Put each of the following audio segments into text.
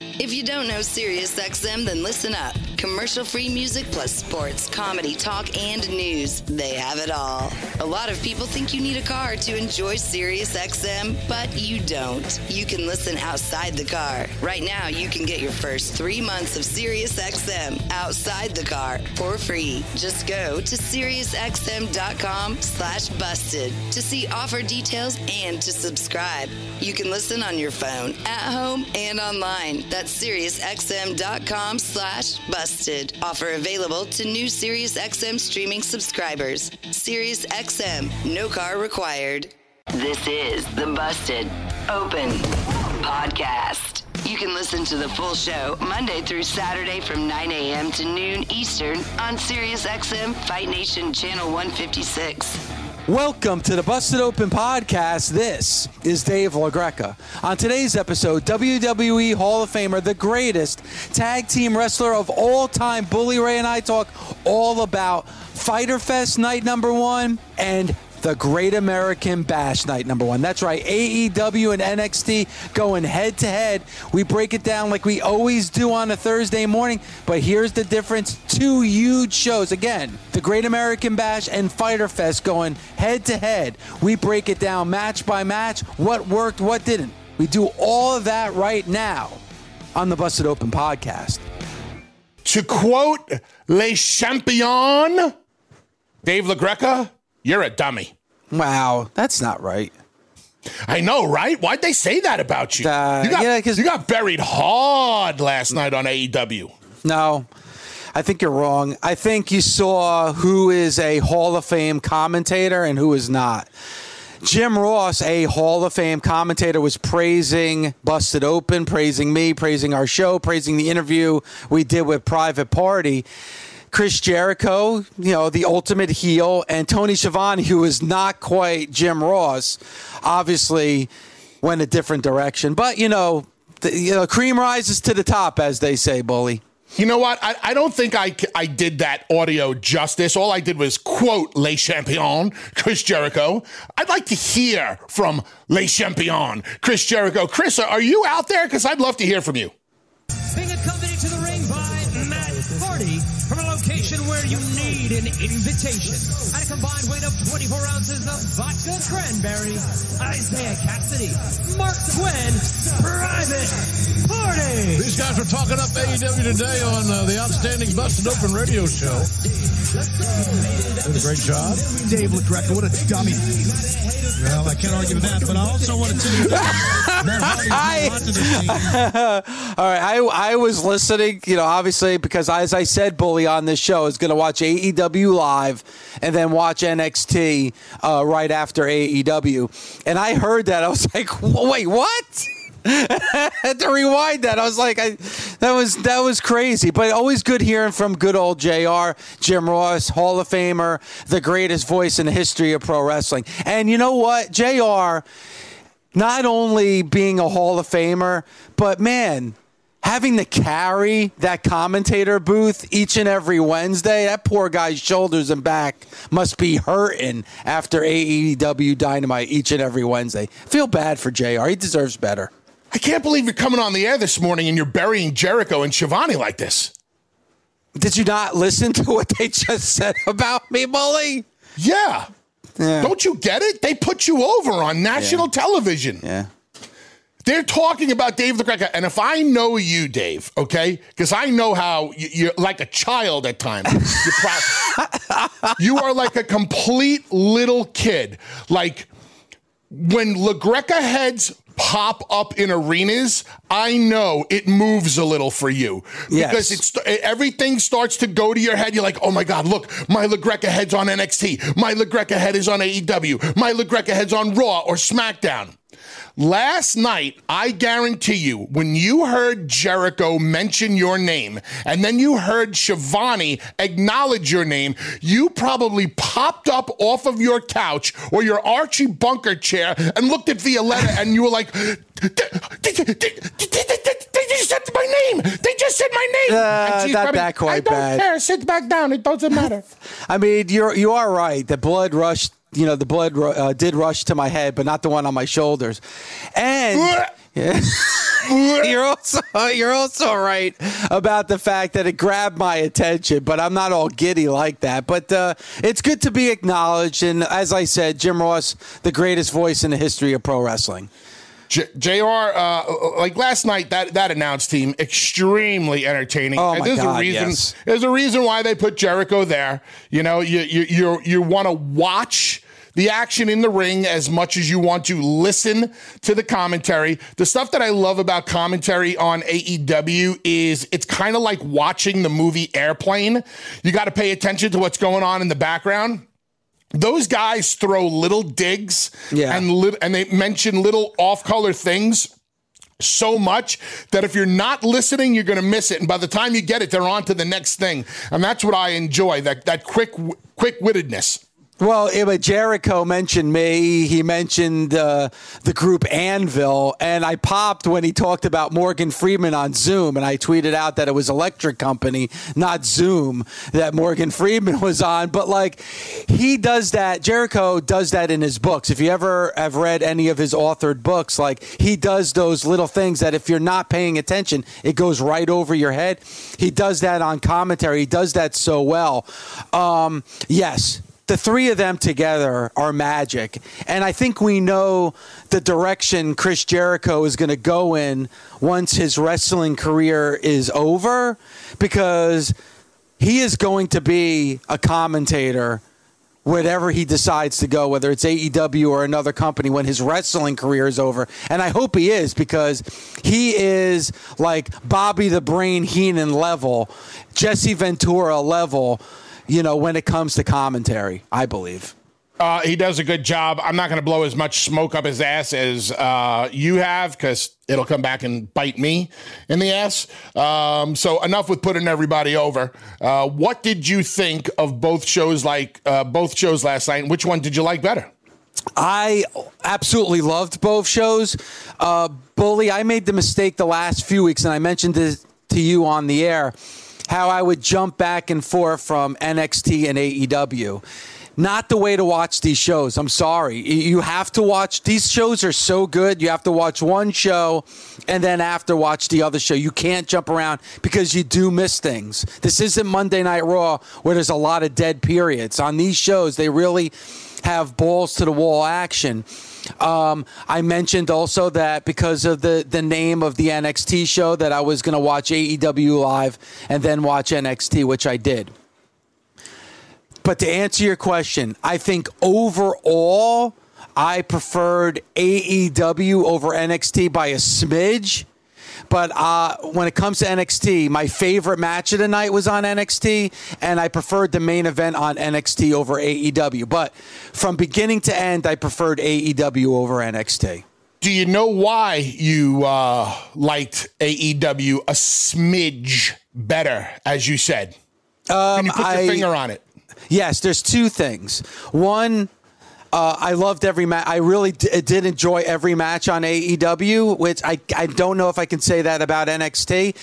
If you don't know SiriusXM, then listen up. Commercial free music plus sports, comedy, talk, and news. They have it all. A lot of people think you need a car to enjoy SiriusXM, but you don't. You can listen outside the car. Right now, you can get your first three months of SiriusXM outside the car for free. Just go to SiriusXM.com slash busted to see offer details and to subscribe. You can listen on your phone, at home, and online. That's SiriusXM.com slash busted. Offer available to new SiriusXM streaming subscribers. SiriusXM, no car required. This is the Busted Open Podcast. You can listen to the full show Monday through Saturday from 9 a.m. to noon Eastern on SiriusXM Fight Nation Channel 156. Welcome to the Busted Open Podcast. This is Dave LaGreca. On today's episode, WWE Hall of Famer, the greatest tag team wrestler of all time, Bully Ray and I talk all about Fighter Fest night number one and the Great American Bash night number one. That's right, AEW and NXT going head to head. We break it down like we always do on a Thursday morning, but here's the difference two huge shows. Again, the Great American Bash and Fighter Fest going head to head. We break it down match by match, what worked, what didn't. We do all of that right now on the Busted Open podcast. To quote Le Champion, Dave LaGreca, you're a dummy. Wow, that's not right. I know, right? Why'd they say that about you? Uh, you, got, yeah, you got buried hard last night on AEW. No, I think you're wrong. I think you saw who is a Hall of Fame commentator and who is not. Jim Ross, a Hall of Fame commentator, was praising Busted Open, praising me, praising our show, praising the interview we did with Private Party. Chris Jericho, you know, the ultimate heel, and Tony Schiavone, who is not quite Jim Ross, obviously went a different direction. But, you know, the, you know, cream rises to the top, as they say, Bully. You know what? I, I don't think I, I did that audio justice. All I did was quote Le Champion, Chris Jericho. I'd like to hear from Le Champion, Chris Jericho. Chris, are you out there? Because I'd love to hear from you. Being accompanied to the you need an invitation. and a combined weight of 24 ounces of vodka cranberry, Isiah Kassidy, Marq Quen, Private Party. These guys were talking up AEW today on uh, the outstanding Busted Open radio show. Did a great job. Dave LaGreca, what a dummy. Well, I can't argue with that, but I also want to tell you Matt Hardy's not onto this team. All right, I I was listening, you know, obviously because as I said, Bully on this show is going to watch AEW live and then watch NXT uh, right after AEW, and I heard that I was like, wait, what? I had to rewind that. I was like, I, that was that was crazy, but always good hearing from good old Jr. Jim Ross, Hall of Famer, the greatest voice in the history of pro wrestling. And you know what, Jr. Not only being a Hall of Famer, but man, having to carry that commentator booth each and every Wednesday, that poor guy's shoulders and back must be hurting after AEW Dynamite each and every Wednesday. Feel bad for JR. He deserves better. I can't believe you're coming on the air this morning and you're burying Jericho and Schiavone like this. Did you not listen to what they just said about me, Bully? Yeah. Yeah. Don't you get it? They put you over on national television. Yeah. They're talking about Dave LaGreca. And if I know you, Dave, okay, because I know how you- you're like a child at times. You're pro- you are like a complete little kid. Like when LaGreca heads pop up in arenas, I know it moves a little for you because Yes. it's everything starts to go to your head. You're like, oh my god, look, my LaGreca head's on NXT, my LaGreca head is on AEW, my LaGreca head's on Raw or SmackDown. Last night, I guarantee you, when you heard Jericho mention your name and then you heard Schiavone acknowledge your name, you probably popped up off of your couch or your Archie Bunker chair and looked at Violetta and you were like, they just said my name. They just said my name. Uh, not probably, that quite I don't bad." care. Sit back down. It doesn't matter. I mean, you're you are right. The blood rushed. You know, the blood uh, did rush to my head, but not the one on my shoulders. And yeah. you're also you're also right about the fact that it grabbed my attention, but I'm not all giddy like that. But uh, it's good to be acknowledged, and as I said, Jim Ross, the greatest voice in the history of pro wrestling. J- Jr. Uh, like last night, that that announced team extremely entertaining. Oh, my there's God, a reason. yes. There's a reason why they put Jericho there. You know, you you you you want to watch the action in the ring as much as you want to listen to the commentary. The stuff that I love about commentary on AEW is it's kind of like watching the movie Airplane. You got to pay attention to what's going on in the background those guys throw little digs Yeah. and lit- and they mention little off-color things so much that if you're not listening, you're going to miss it. And by the time you get it, they're on to the next thing. And that's what I enjoy that that quick quick wittedness. Well, yeah, but Jericho mentioned me. He mentioned uh, the group Anvil, and I popped when he talked about Morgan Freeman on Zoom, and I tweeted out that it was Electric Company, not Zoom, that Morgan Freeman was on. But like, he does that. Jericho does that in his books. If you ever have read any of his authored books, like he does those little things that if you're not paying attention, it goes right over your head. He does that on commentary. He does that so well. Um, yes the three of them together are magic. And I think we know the direction Chris Jericho is going to go in once his wrestling career is over because he is going to be a commentator whatever he decides to go, whether it's AEW or another company, when his wrestling career is over. And I hope he is because he is like Bobby the Brain Heenan level, Jesse Ventura level, you know, when it comes to commentary, I believe. Uh, he does a good job. I'm not going to blow as much smoke up his ass as uh, you have because it'll come back and bite me in the ass. Um, so enough with putting everybody over. Uh, what did you think of both shows? Like uh, both shows last night. Which one did you like better? I absolutely loved both shows. Uh, Bully, I made the mistake the last few weeks, and I mentioned this to you on the air, how I would jump back and forth from NXT and AEW. Not the way to watch these shows. I'm sorry. You have to watch, these shows are so good. You have to watch one show and then after watch the other show. You can't jump around because you do miss things. This isn't Monday Night Raw where there's a lot of dead periods. On these shows, they really have balls to the wall action. Um, I mentioned also that because of the, the name of the NXT show, that I was going to watch AEW live and then watch NXT, which I did. But to answer your question, I think overall, I preferred AEW over NXT by a smidge. But uh, when it comes to NXT, my favorite match of the night was on NXT, and I preferred the main event on NXT over AEW. But from beginning to end, I preferred AEW over NXT. Do you know why you uh, liked AEW a smidge better, as you said? Can you put your finger on it? Yes, there's two things. One, uh, I loved every match. I really d- did enjoy every match on AEW, which I, I don't know if I can say that about NXT.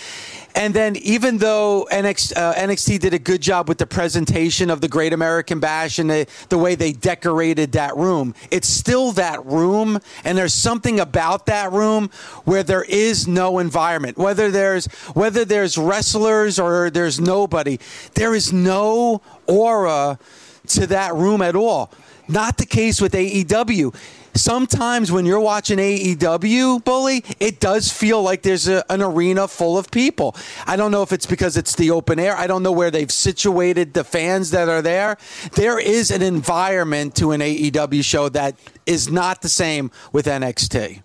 And then, even though NXT, uh, NXT did a good job with the presentation of the Great American Bash and the, the way they decorated that room, it's still that room. And there's something about that room where there is no environment. Whether there's whether there's wrestlers or there's nobody, there is no aura to that room at all. Not the case with AEW. Sometimes when you're watching AEW, Bully, it does feel like there's a, an arena full of people. I don't know if it's because it's the open air. I don't know where they've situated the fans that are there. There is an environment to an AEW show that is not the same with NXT.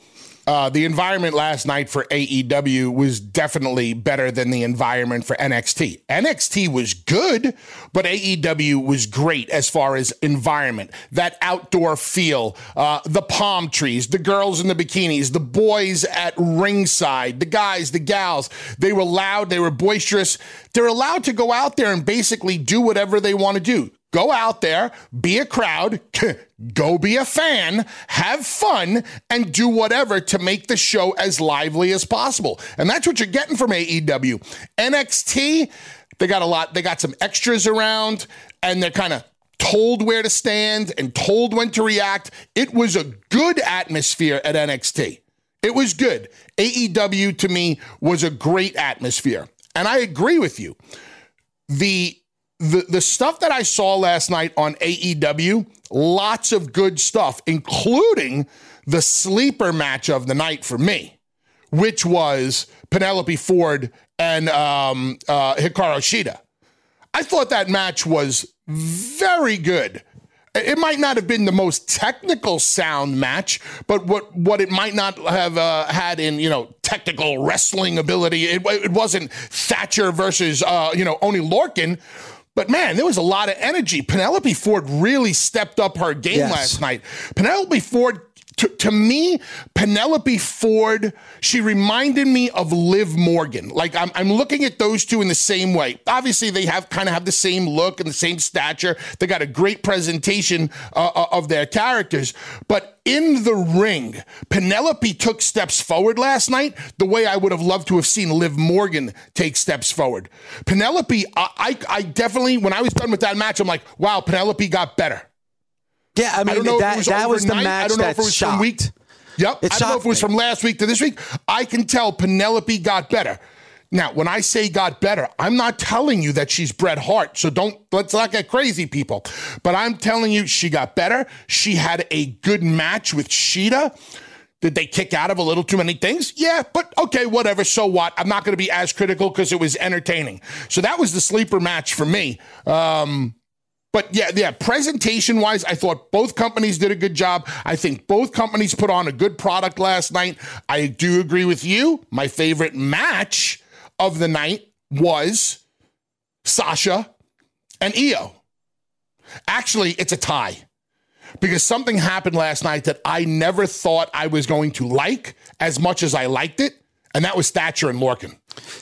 Uh, the environment last night for AEW was definitely better than the environment for NXT. NXT was good, but AEW was great as far as environment, that outdoor feel, uh, the palm trees, the girls in the bikinis, the boys at ringside, the guys, the gals. They were loud, they were boisterous. They're allowed to go out there and basically do whatever they want to do. Go out there, be a crowd, go be a fan, have fun, and do whatever to make the show as lively as possible. And that's what you're getting from AEW. NXT, they got a lot, they got some extras around, and they're kind of told where to stand and told when to react. It was a good atmosphere at NXT. It was good. AEW to me was a great atmosphere. And I agree with you. The the the stuff that I saw last night on AEW, lots of good stuff, including the sleeper match of the night for me, which was Penelope Ford and um, uh, Hikaru Shida. I thought that match was very good. It might not have been the most technical sound match, but what what it might not have uh, had in you know technical wrestling ability, it, it wasn't Thatcher versus uh, you know Oney Lorcan but man, there was a lot of energy. Penelope Ford really stepped up her game yes. last night. Penelope Ford to, to, me, Penelope Ford, she reminded me of Liv Morgan. Like I'm, I'm looking at those two in the same way. Obviously, they have kind of have the same look and the same stature. They got a great presentation uh, uh, of their characters. But in the ring, Penelope took steps forward last night the way I would have loved to have seen Liv Morgan take steps forward. Penelope, I, I, I definitely, when I was done with that match, I'm like, wow, Penelope got better. Yeah, I mean, I that, was, that was the match I don't know if it was shocked. from week. Yep. It I don't know if it was me. from last week to this week. I can tell Penelope got better. Now, when I say got better, I'm not telling you that she's Bret Hart. So don't let's not get crazy, people. But I'm telling you she got better. She had a good match with Shida. Did they kick out of a little too many things? Yeah, but okay, whatever. So what? I'm not going to be as critical because it was entertaining. So that was the sleeper match for me. Um, but yeah, yeah, presentation wise, I thought both companies did a good job. I think both companies put on a good product last night. I do agree with you. My favorite match of the night was Sasha and Io. Actually, it's a tie because something happened last night that I never thought I was going to like as much as I liked it, and that was Thatcher and Lorcan.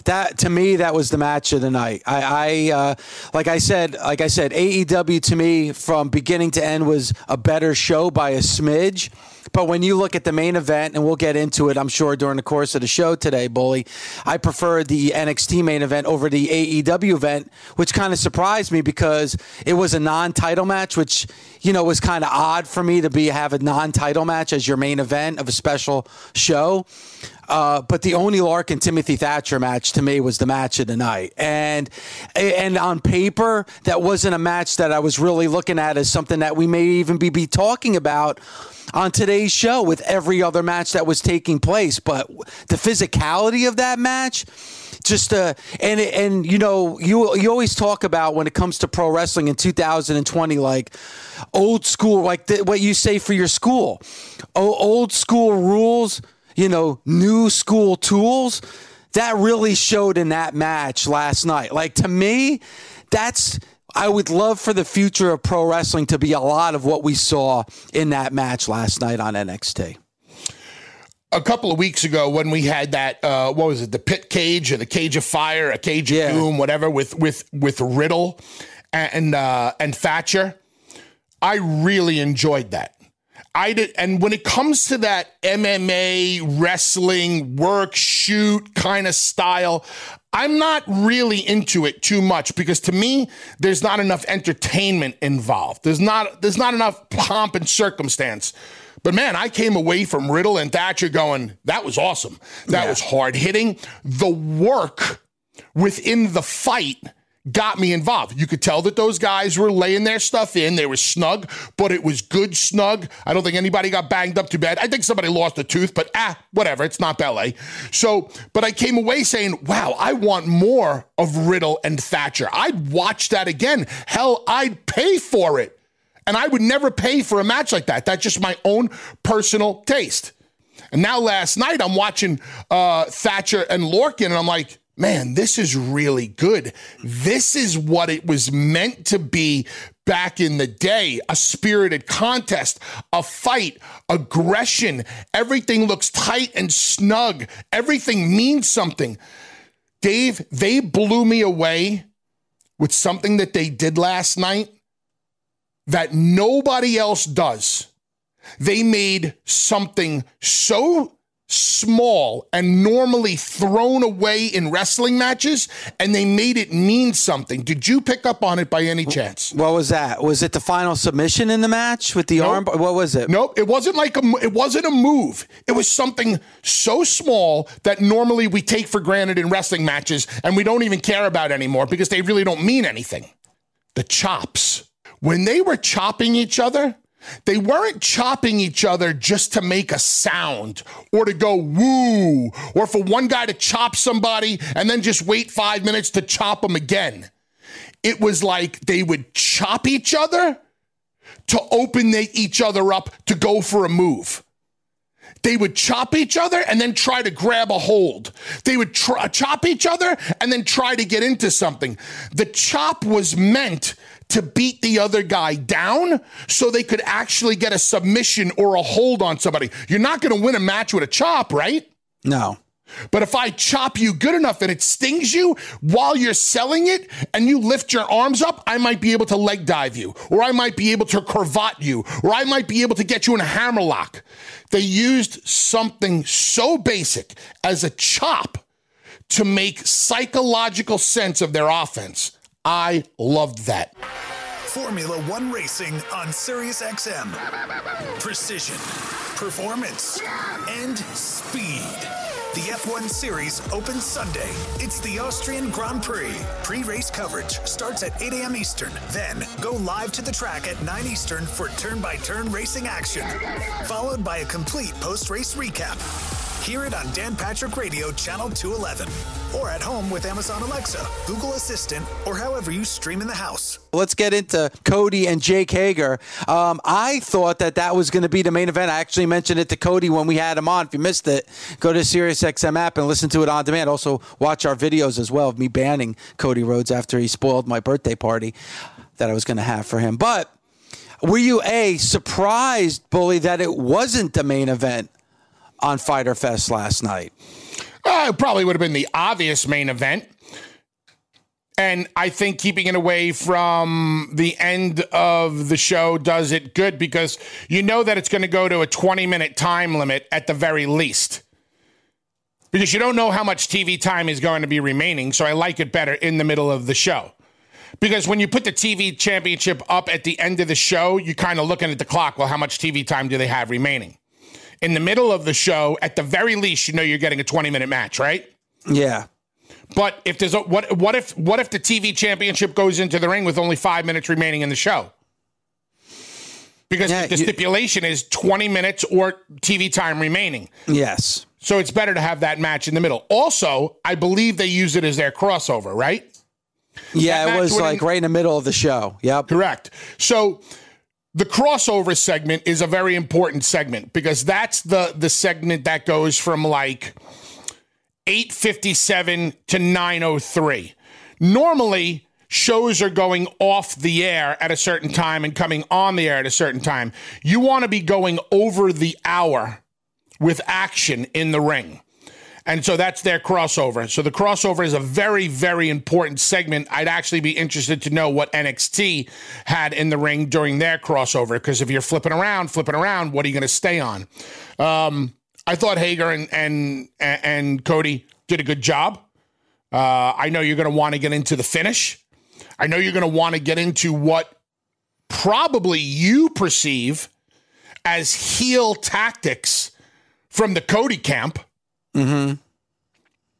That to me, that was the match of the night. I, I uh, like I said, like I said, AEW to me from beginning to end was a better show by a smidge. But when you look at the main event, and we'll get into it, I'm sure, during the course of the show today, Bully, I prefer the NXT main event over the AEW event, which kind of surprised me because it was a non title match, which, you know, was kind of odd for me to be have a non title match as your main event of a special show. Uh, but the Oney Lorcan Timothy Thatcher match to me was the match of the night, and and on paper that wasn't a match that I was really looking at as something that we may even be, be talking about on today's show with every other match that was taking place. But the physicality of that match, just uh, and and you know you you always talk about when it comes to pro wrestling in 2020, like old school, like the, what you say for your school, o- old school rules, you know, new school tools. That really showed in that match last night. Like to me, that's I would love for the future of pro wrestling to be a lot of what we saw in that match last night on NXT a couple of weeks ago when we had that uh, what was it the pit cage or the cage of fire a cage of yeah. doom whatever with with with riddle and uh, and thatcher i really enjoyed that I did, and when it comes to that MMA wrestling work shoot kind of style, I'm not really into it too much because to me, there's not enough entertainment involved. There's not there's not enough pomp and circumstance. But man, I came away from Riddle and Thatcher going, that was awesome. That yeah. was hard hitting. The work within the fight got me involved. You could tell that those guys were laying their stuff in. They were snug, but it was good snug. I don't think anybody got banged up too bad. I think somebody lost a tooth, but ah, whatever. It's not ballet. So, but I came away saying, wow, I want more of Riddle and Thatcher. I'd watch that again. Hell, I'd pay for it. And I would never pay for a match like that. That's just my own personal taste. And now last night I'm watching uh, Thatcher and Lorcan, and I'm like, man, this is really good. This is what it was meant to be back in the day a spirited contest, a fight, aggression. Everything looks tight and snug, everything means something. Dave, they blew me away with something that they did last night that nobody else does. They made something so small and normally thrown away in wrestling matches and they made it mean something. Did you pick up on it by any chance? What was that? Was it the final submission in the match with the Nope. arm? What was it? Nope, it wasn't like a it wasn't a move. It was something so small that normally we take for granted in wrestling matches and we don't even care about anymore because they really don't mean anything. The chops. When they were chopping each other, they weren't chopping each other just to make a sound or to go woo or for one guy to chop somebody and then just wait 5 minutes to chop them again. It was like they would chop each other to open each other up to go for a move. They would chop each other and then try to grab a hold. They would try, chop each other and then try to get into something. The chop was meant to beat the other guy down so they could actually get a submission or a hold on somebody. You're not going to win a match with a chop, right? No. But if I chop you good enough and it stings you while you're selling it and you lift your arms up, I might be able to leg dive you, or I might be able to cravat you, or I might be able to get you in a hammerlock. They used something so basic as a chop to make psychological sense of their offense. I loved that. Formula One Racing on Sirius XM. Precision, performance, and speed. The F1 Series opens Sunday. It's the Austrian Grand Prix. Pre race coverage starts at 8 a.m. Eastern. Then go live to the track at 9 Eastern for turn by turn racing action, followed by a complete post race recap. Hear it on Dan Patrick Radio, Channel 211, or at home with Amazon Alexa, Google Assistant, or however you stream in the house. Let's get into Cody and Jake Hager. Um, I thought that that was going to be the main event. I actually mentioned it to Cody when we had him on. If you missed it, go to SiriusXM app and listen to it on demand. Also, watch our videos as well of me banning Cody Rhodes after he spoiled my birthday party that I was going to have for him. But were you a surprised, bully, that it wasn't the main event on Fighter Fest last night? Uh, it probably would have been the obvious main event. And I think keeping it away from the end of the show does it good because you know that it's going to go to a 20 minute time limit at the very least. Because you don't know how much TV time is going to be remaining. So I like it better in the middle of the show. Because when you put the TV championship up at the end of the show, you're kind of looking at the clock. Well, how much TV time do they have remaining? In the middle of the show, at the very least, you know you're getting a 20 minute match, right? Yeah. But if there's a what what if what if the TV championship goes into the ring with only five minutes remaining in the show? Because Yeah, the you- stipulation is 20 minutes or TV time remaining. Yes. So it's better to have that match in the middle. Also, I believe they use it as their crossover, right? Yeah, it was like right in the middle of the show. Yep. Correct. So the crossover segment is a very important segment because that's the the segment that goes from like 857 to 903. Normally, shows are going off the air at a certain time and coming on the air at a certain time. You want to be going over the hour with action in the ring. And so that's their crossover. So the crossover is a very, very important segment. I'd actually be interested to know what NXT had in the ring during their crossover. Because if you're flipping around, flipping around, what are you going to stay on? Um, I thought Hager and and and Cody did a good job. Uh, I know you're going to want to get into the finish. I know you're going to want to get into what probably you perceive as heel tactics from the Cody camp. Mm-hmm.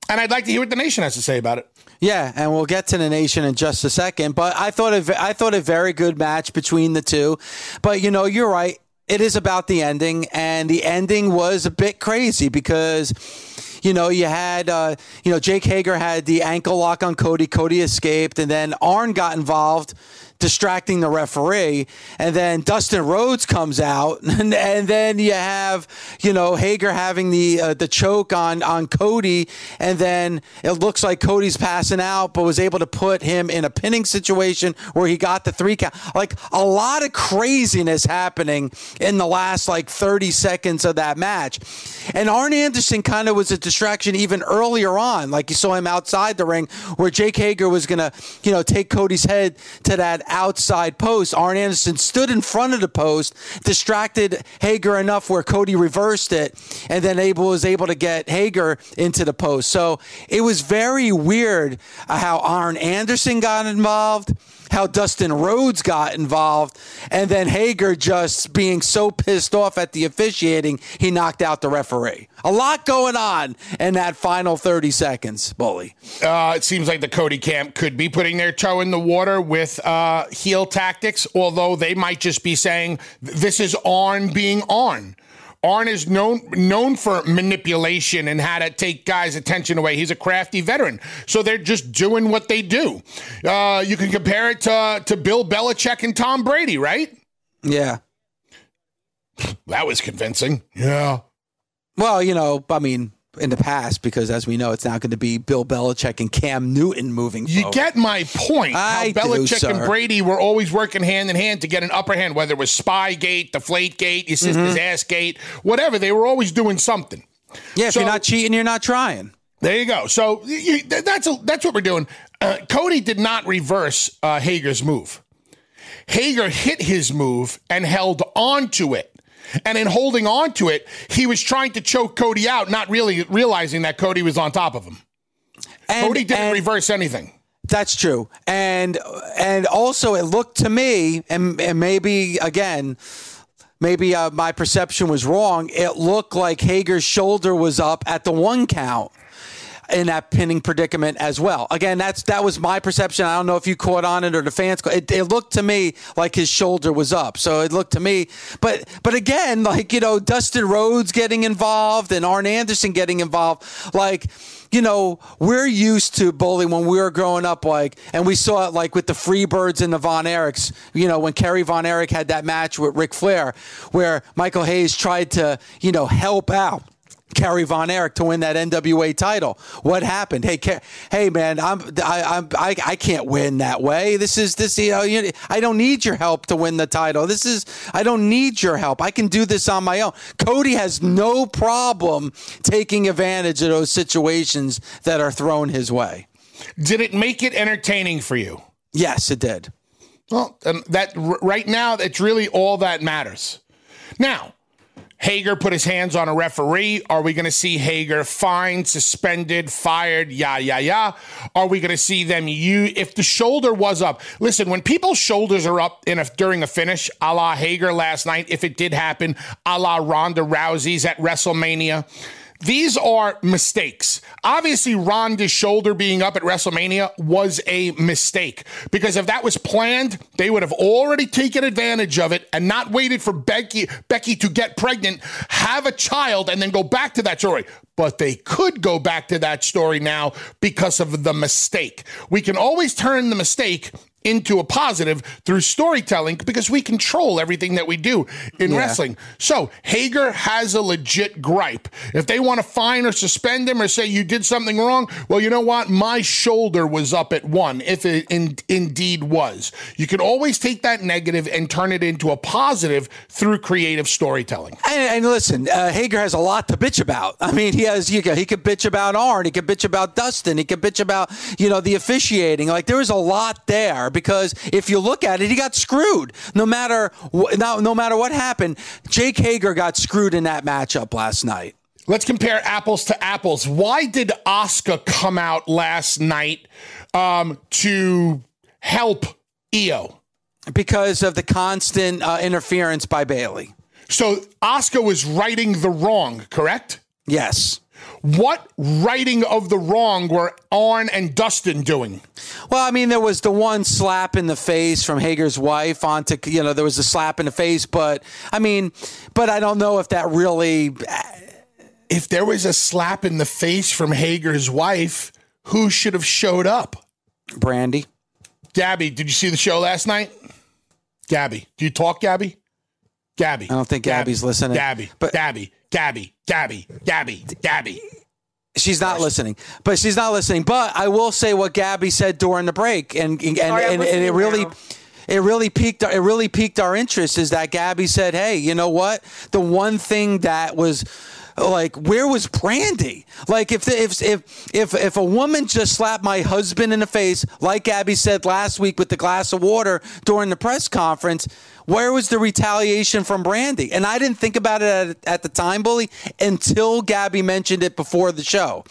And I'd like to hear what the nation has to say about it. Yeah, and we'll get to the nation in just a second. But I thought I thought a very good match between the two. But you know, you're right. It is about the ending, and the ending was a bit crazy because. You know, you had, uh, you know, Jake Hager had the ankle lock on Cody. Cody escaped, and then Arn got involved distracting the referee. And then Dustin Rhodes comes out, and, and then you have you know Hager having the uh, the choke on on Cody, and then it looks like Cody's passing out, but was able to put him in a pinning situation where he got the three count. Like a lot of craziness happening in the last like 30 seconds of that match. And Arn Anderson kind of was a distraction even earlier on. Like you saw him outside the ring where Jake Hager was to, you know, take Cody's head to that outside post. Arn Anderson stood in front of the post, distracted Hager enough where Cody reversed it, and then Abel was able to get Hager into the post. So it was very weird uh, how Arn Anderson got involved how Dustin Rhodes got involved, and then Hager just being so pissed off at the officiating, he knocked out the referee. A lot going on in that final 30 seconds, Bully. Uh, it seems like the Cody camp could be putting their toe in the water with uh, heel tactics, although they might just be saying this is on being on. Arn is known known for manipulation and how to take guys' attention away. He's a crafty veteran, so they're just doing what they do. Uh, you can compare it to to Bill Belichick and Tom Brady, right? Yeah. That was convincing. Yeah. Well, you know, I mean, in the past, because as we know, it's not going to be Bill Belichick and Cam Newton moving. You forward. get my point. I how Belichick do, and. Brady were always working hand in hand to get an upper hand, whether it was Spygate, Deflategate, your sister's Mm-hmm. ass gate, whatever. They were always doing something. Yeah, if you're not cheating, you're not trying. There you go. So you, that's a, that's what we're doing. Uh, Cody did not reverse uh, Hager's move. Hager hit his move and held on to it. And in holding on to it, he was trying to choke Cody out, not really realizing that Cody was on top of him. And, Cody didn't and reverse anything. That's true, and and also it looked to me, and, and maybe again, maybe uh, my perception was wrong. It looked like Hager's shoulder was up at the one count in that pinning predicament as well. Again, that's that was my perception. I don't know if you caught on it or the fans. It, it looked to me like his shoulder was up. So it looked to me, but but again, like you know, Dustin Rhodes getting involved and Arn Anderson getting involved, like. You know, we're used to bullying when we were growing up, like, and we saw it like with the Freebirds and the Von Erichs. You know, when Kerry Von Erich had that match with Ric Flair, where Michael Hayes tried to, you know, help out. Kerry Von Erich to win that NWA title. What happened? Hey, Ke- hey, man, I'm I, I'm I, I can't win that way. This is this you know you, I don't need your help to win the title. This is I don't need your help. I can do this on my own. Cody has no problem taking advantage of those situations that are thrown his way. Did it make it entertaining for you? Yes, it did. Well, um, that r- right now, that's really all that matters. Now, Hager put his hands on a referee. Are we going to see Hager fined, suspended, fired? Yeah, yeah, yeah. Are we going to see them? You, if the shoulder was up, listen. When people's shoulders are up in a, during a finish, a la Hager last night, if it did happen, a la Ronda Rousey's at WrestleMania. These are mistakes. Obviously, Ronda's shoulder being up at WrestleMania was a mistake because if that was planned, they would have already taken advantage of it and not waited for Becky Becky to get pregnant, have a child, and then go back to that story. But they could go back to that story now because of the mistake. We can always turn the mistake into a positive through storytelling because we control everything that we do in Yeah. wrestling. So Hager has a legit gripe. If they want to fine or suspend him or say you did something wrong, well, you know what? My shoulder was up at one, if it in, indeed was. You can always take that negative and turn it into a positive through creative storytelling. And, and listen, uh, Hager has a lot to bitch about. I mean, he has he could, he could bitch about Arn, he could bitch about Dustin, he could bitch about you know the officiating. Like there was a lot there because if you look at it, he got screwed. No matter wh- no, no matter what happened, Jake Hager got screwed in that matchup last night. Let's compare apples to apples. Why did Oscar come out last night um, to help Io? Because of the constant uh, interference by Bayley. So Oscar was righting the wrong, correct? Yes. What righting of the wrong were Arn and Dustin doing? Well, I mean, there was the one slap in the face from Hager's wife onto, you know, there was a slap in the face, but I mean, but I don't know if that really, If there was a slap in the face from Hager's wife, who should have showed up? Brandi. Gabby, did you see the show last night? Gabby, do you talk, Gabby? Gabby. I don't think Gabby's listening. Gabby, But- Gabby, Gabby, Gabby, Gabby, Gabby. She's not listening, but she's not listening. But I will say what Gabby said during the break, and and, and, Sorry, I'm and, it really. now. It really piqued it really piqued our interest is that Gabby said, "Hey, you know what? The one thing that was like where was Brandi? Like if the, if if if if a woman just slapped my husband in the face, like Gabby said last week with the glass of water during the press conference, where was the retaliation from Brandi? And I didn't think about it at, at the time, bully, until Gabby mentioned it before the show.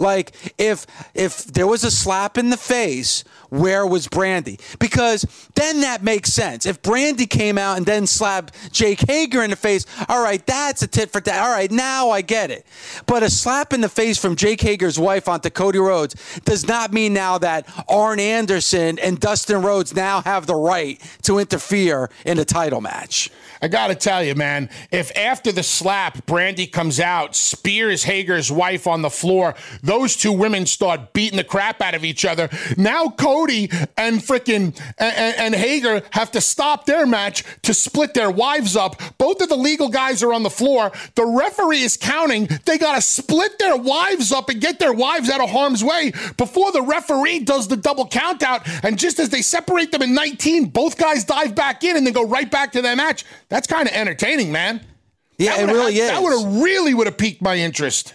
Like if if there was a slap in the face, where was Brandi? Because then that makes sense. If Brandi came out and then slapped Jake Hager in the face, all right, that's a tit for tat. All right, now I get it. But a slap in the face from Jake Hager's wife onto Cody Rhodes does not mean now that Arn Anderson and Dustin Rhodes now have the right to interfere in a title match. I gotta tell you, man, if after the slap, Brandi comes out, spears Hager's wife on the floor, those two women start beating the crap out of each other. Now Cody and frickin' and, and Hager have to stop their match to split their wives up. Both of the legal guys are on the floor. The referee is counting. They gotta split their wives up and get their wives out of harm's way before the referee does the double count out. And just as they separate them in 19, both guys dive back in and then go right back to their match. That's kind of entertaining, man. Yeah, That it really is. That would have really would have piqued my interest.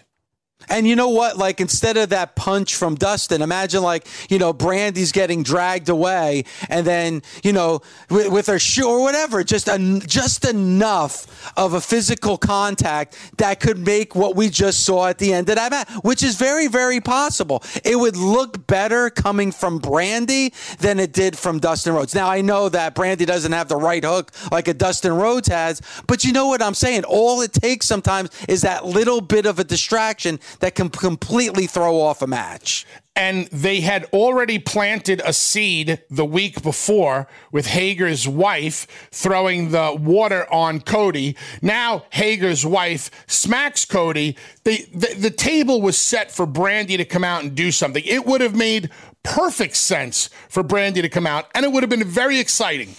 And you know what? Like instead of that punch from Dustin, imagine like you know Brandi's getting dragged away, and then you know with, with her shoe or whatever, just en- just enough of a physical contact that could make what we just saw at the end of that match, which is very very possible. It would look better coming from Brandi than it did from Dustin Rhodes. Now I know that Brandi doesn't have the right hook like a Dustin Rhodes has, but you know what I'm saying? All it takes sometimes is that little bit of a distraction that can completely throw off a match. and they had already planted a seed the week before with Hager's wife throwing the water on Cody. Now Hager's wife smacks Cody. They, the, the table was set for Brandi to come out and do something. It would have made perfect sense for Brandi to come out, and it would have been very exciting.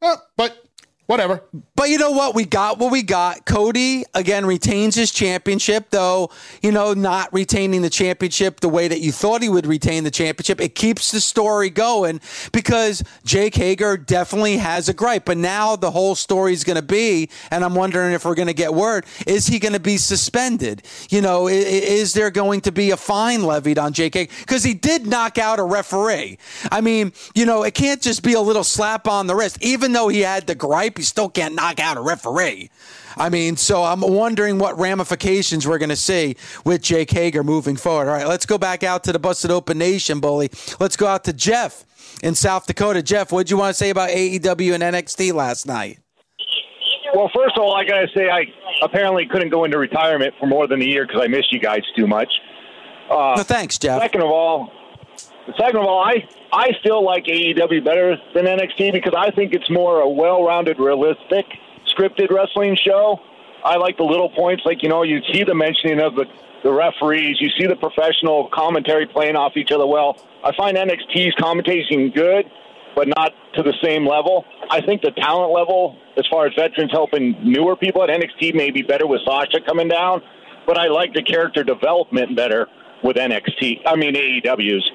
Uh, but whatever. But you know what? We got what we got. Cody again retains his championship, though, you know, not retaining the championship the way that you thought he would retain the championship. It keeps the story going because Jake Hager definitely has a gripe. But now the whole story is going to be, and I'm wondering if we're going to get word, is he going to be suspended? You know, is there going to be a fine levied on Jake Hager? Because he did knock out a referee. I mean, you know, it can't just be a little slap on the wrist. Even though he had the gripe, he still can't knock out a referee. I mean, so I'm wondering what ramifications we're going to see with Jake Hager moving forward. All right, let's go back out to the Busted Open Nation, bully. Let's go out to Jeff in South Dakota. Jeff, what did you want to say about AEW and NXT last night? Well, first of all, I gotta say I apparently couldn't go into retirement for more than a year because I miss you guys too much. Uh, no, thanks, Jeff. Second of all, second of all, I I still like AEW better than NXT because I think it's more a well-rounded, realistic, scripted wrestling show. I like the little points, like you know, you see the mentioning of the the referees, you see the professional commentary playing off each other well. I find NXT's commentating good, but not to the same level. I think the talent level, as far as veterans helping newer people at NXT, may be better with Sasha coming down. But I like the character development better with NXT. I mean AEW's.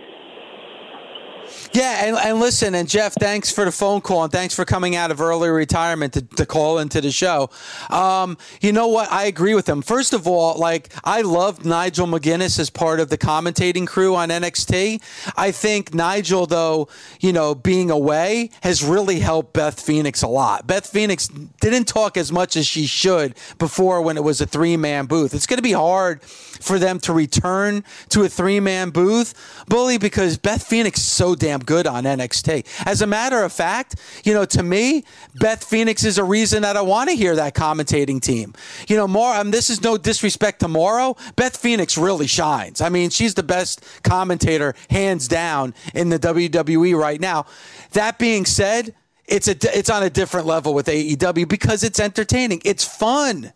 Yeah, and, and listen, and Jeff, thanks for the phone call and thanks for coming out of early retirement to, to call into the show. Um, you know what? I agree with him. First of all, like I loved Nigel McGuinness as part of the commentating crew on NXT. I think Nigel, though, you know, being away has really helped Beth Phoenix a lot. Beth Phoenix didn't talk as much as she should before when it was a three man booth. It's going to be hard for them to return to a three man booth, bully, because Beth Phoenix is so damn good on NXT. As a matter of fact, you know, to me, Beth Phoenix is a reason that I want to hear that commentating team. You know, more. Um, this is no disrespect to Morrow. Beth Phoenix really shines. I mean, she's the best commentator, hands down, in the WWE right now. That being said, it's a it's on a different level with AEW because it's entertaining. It's fun.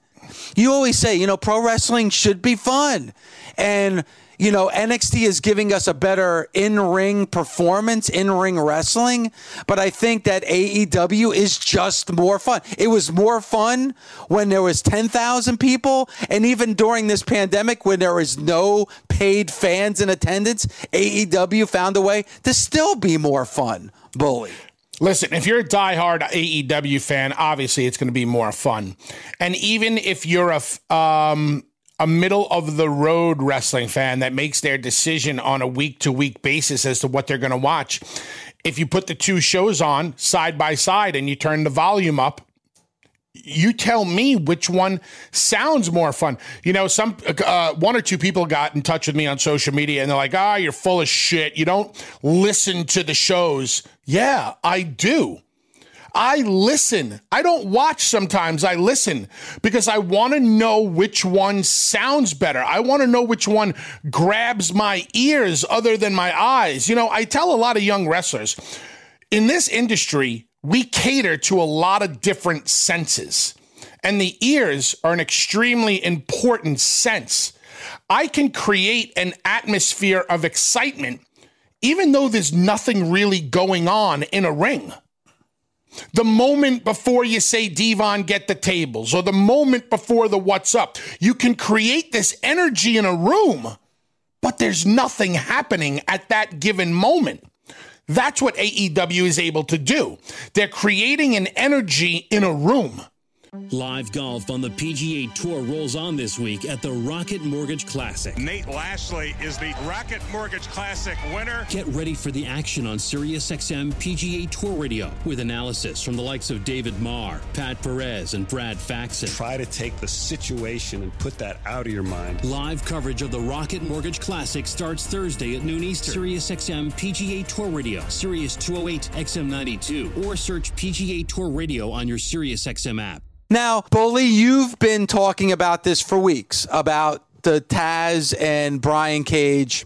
You always say, you know, pro wrestling should be fun. And you know, NXT is giving us a better in ring performance, in ring wrestling, but I think that AEW is just more fun. It was more fun when there was 10,000 people, and even during this pandemic when there was no paid fans in attendance, AEW found a way to still be more fun. Bully. Listen, if you're a diehard AEW fan, obviously it's going to be more fun. And even if you're a um, a middle of the road wrestling fan that makes their decision on a week to week basis as to what they're going to watch, if you put the two shows on side by side and you turn the volume up, you tell me which one sounds more fun. You know, some uh, one or two people got in touch with me on social media and they're like, "Ah, oh, you're full of shit. You don't listen to the shows." Yeah, I do. I listen. I don't watch sometimes. I listen because I want to know which one sounds better. I want to know which one grabs my ears other than my eyes. You know, I tell a lot of young wrestlers in this industry, we cater to a lot of different senses, and the ears are an extremely important sense. I can create an atmosphere of excitement even though there's nothing really going on in a ring. The moment before you say, Devon, get the tables, or the moment before the what's up, you can create this energy in a room, but there's nothing happening at that given moment. That's what AEW is able to do. They're creating an energy in a room. Live golf on the PGA Tour rolls on this week at the Rocket Mortgage Classic. Nate Lashley is the Rocket Mortgage Classic winner. Get ready for the action on SiriusXM PGA Tour Radio with analysis from the likes of David Marr, Pat Perez, and Brad Faxon. Try to take the situation and put that out of your mind. Live coverage of the Rocket Mortgage Classic starts Thursday at noon Eastern. SiriusXM PGA Tour Radio, Sirius 208 XM92, or search PGA Tour Radio on your SiriusXM app. Now, Bully, you've been talking about this for weeks about the Taz and Brian Cage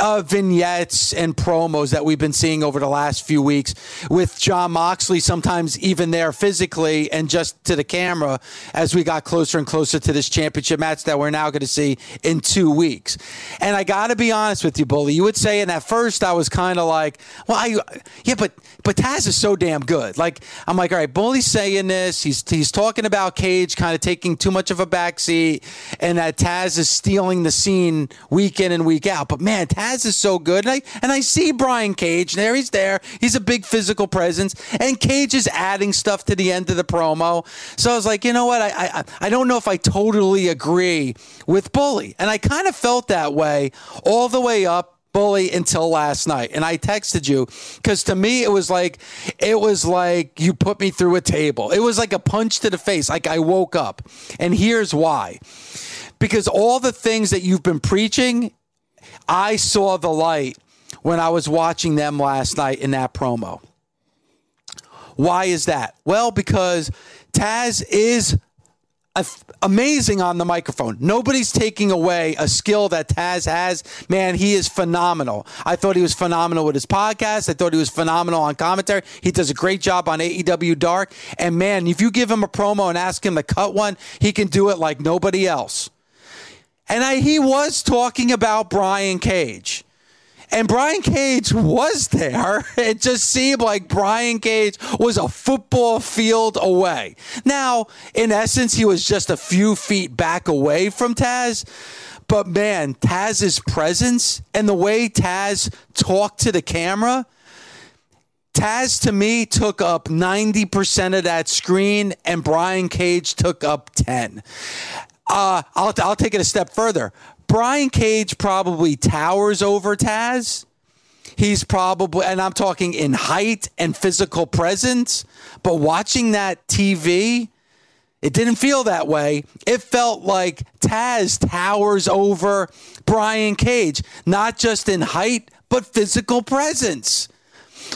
uh, vignettes and promos that we've been seeing over the last few weeks with Jon Moxley, sometimes even there physically and just to the camera as we got closer and closer to this championship match that we're now going to see in two weeks. And I got to be honest with you, Bully. You would say, and at first I was kind of like, well, I, yeah, but but Taz is so damn good. Like I'm like, all right, Bully's saying this. He's he's talking about Cage kind of taking too much of a backseat, and that Taz is stealing the scene week in and week out. But man, Taz is so good. And I, and I see Brian Cage there. He's there. He's a big physical presence. And Cage is adding stuff to the end of the promo. So I was like, you know what? I, I, I don't know if I totally agree with Bully. And I kind of felt that way all the way up bully until last night and i texted you because to me it was like it was like you put me through a table it was like a punch to the face like i woke up and here's why because all the things that you've been preaching I saw the light when I was watching them last night in that promo. Why is that? Well, because Taz is amazing on the microphone. Nobody's taking away a skill that Taz has. Man, he is phenomenal. I thought he was phenomenal with his podcast. I thought he was phenomenal on commentary. He does a great job on AEW Dark. And man, if you give him a promo and ask him to cut one, he can do it like nobody else. And I, he was talking about Brian Cage. And Brian Cage was there. It just seemed like Brian Cage was a football field away. Now, in essence, he was just a few feet back away from Taz. But man, Taz's presence and the way Taz talked to the camera, Taz to me took up 90% of that screen and Brian Cage took up 10. Uh, I'll, I'll take it a step further. Brian Cage probably towers over Taz. He's probably, and I'm talking in height and physical presence, but watching that TV, it didn't feel that way. It felt like Taz towers over Brian Cage, not just in height, but physical presence.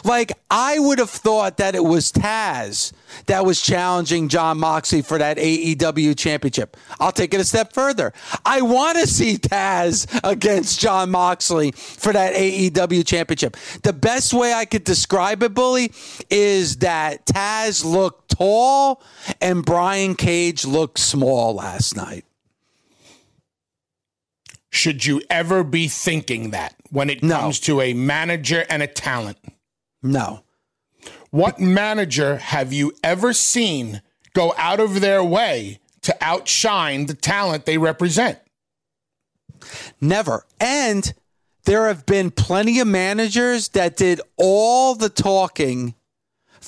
Like, I would have thought that it was Taz that was challenging Jon Moxley for that AEW championship. I'll take it a step further. I want to see Taz against Jon Moxley for that AEW championship. The best way I could describe it, Bully, is that Taz looked tall and Brian Cage looked small last night. should you ever be thinking that when it comes to a manager and a talent? No. What manager have you ever seen go out of their way to outshine the talent they represent? Never. And there have been plenty of managers that did all the talking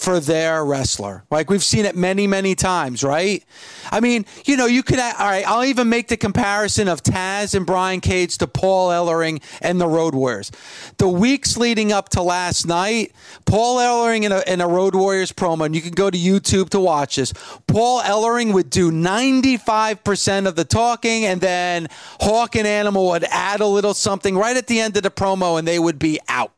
for their wrestler. Like we've seen it many, many times, right? I mean, you know, you could, all right, I'll even make the comparison of Taz and Brian Cage to Paul Ellering and the Road Warriors. The weeks leading up to last night, Paul Ellering in a, in a Road Warriors promo, and you can go to YouTube to watch this. Paul Ellering would do 95% of the talking, and then Hawk and Animal would add a little something right at the end of the promo, and they would be out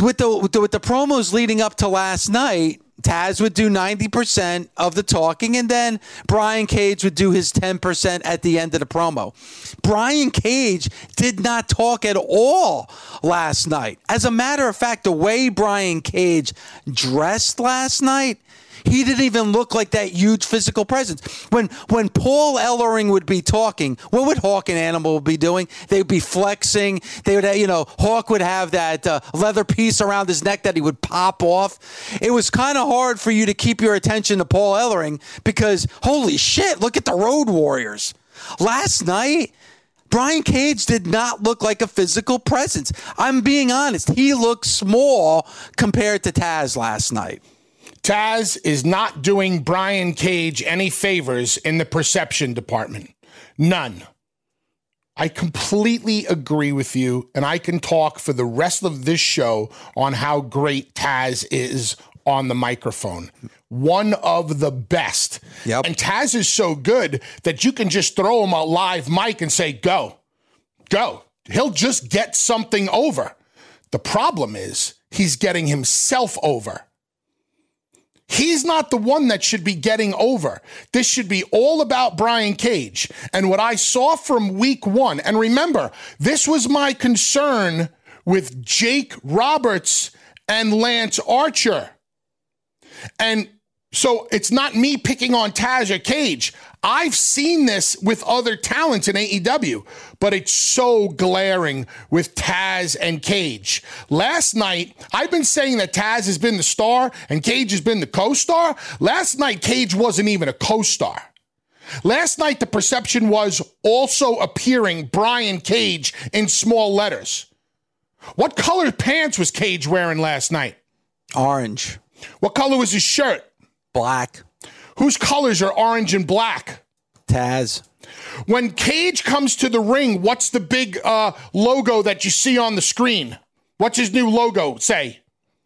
with the, with the promos leading up to last night, Taz would do 90% of the talking, and then Brian Cage would do his 10% at the end of the promo. Brian Cage did not talk at all last night. As a matter of fact, the way Brian Cage dressed last night, he didn't even look like that huge physical presence. When when Paul Ellering would be talking, what would Hawk and Animal be doing? They would be flexing. They would, you know, Hawk would have that uh, leather piece around his neck that he would pop off. It was kind of hard for you to keep your attention to Paul Ellering because holy shit, look at the Road Warriors. Last night, Brian Cage did not look like a physical presence. I'm being honest. He looked small compared to Taz last night. Taz is not doing Brian Cage any favors in the perception department. None. I completely agree with you, and I can talk for the rest of this show on how great Taz is on the microphone. One of the best. Yep. And Taz is so good that you can just throw him a live mic and say, go, go. He'll just get something over. The problem is he's getting himself over. He's not the one that should be getting over. This should be all about Brian Cage. And what I saw from week one, and remember, this was my concern with Jake Roberts and Lance Archer. And so it's not me picking on or Cage. I've seen this with other talents in AEW, but it's so glaring with Taz and Cage. Last night, I've been saying that Taz has been the star and Cage has been the co star. Last night, Cage wasn't even a co star. Last night, the perception was also appearing Brian Cage in small letters. What color pants was Cage wearing last night? Orange. What color was his shirt? Black. Whose colors are orange and black? Taz. When Cage comes to the ring, what's the big uh, logo that you see on the screen? What's his new logo say?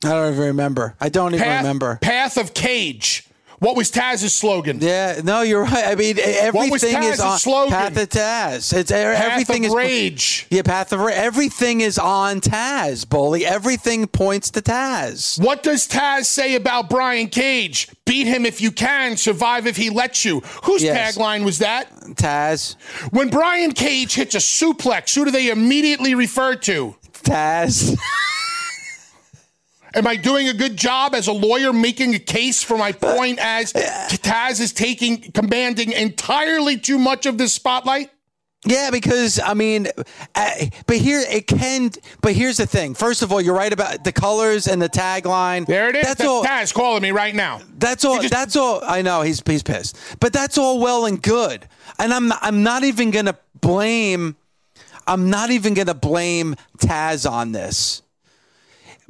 I don't even remember. I don't even Path, remember. Path of Cage. What was Taz's slogan? Yeah, no, you're right. I mean, everything is on slogan? Path of Taz. It's er, Path everything of is Rage. Yeah, Path of Rage. Everything is on Taz, Bully. Everything points to Taz. What does Taz say about Brian Cage? Beat him if you can, survive if he lets you. Whose Yes. tagline was that? Taz. When Brian Cage hits a suplex, who do they immediately refer to? Taz. Am I doing a good job as a lawyer making a case for my point as Taz is taking commanding entirely too much of this spotlight? Yeah, because I mean, uh, but here it can. But here's the thing. First of all, you're right about the colors and the tagline. There it is. That's That's all. Taz calling me right now. That's all. that's all. I know he's he's pissed, but that's all well and good. And I'm I'm not even gonna blame. I'm not even gonna blame Taz on this.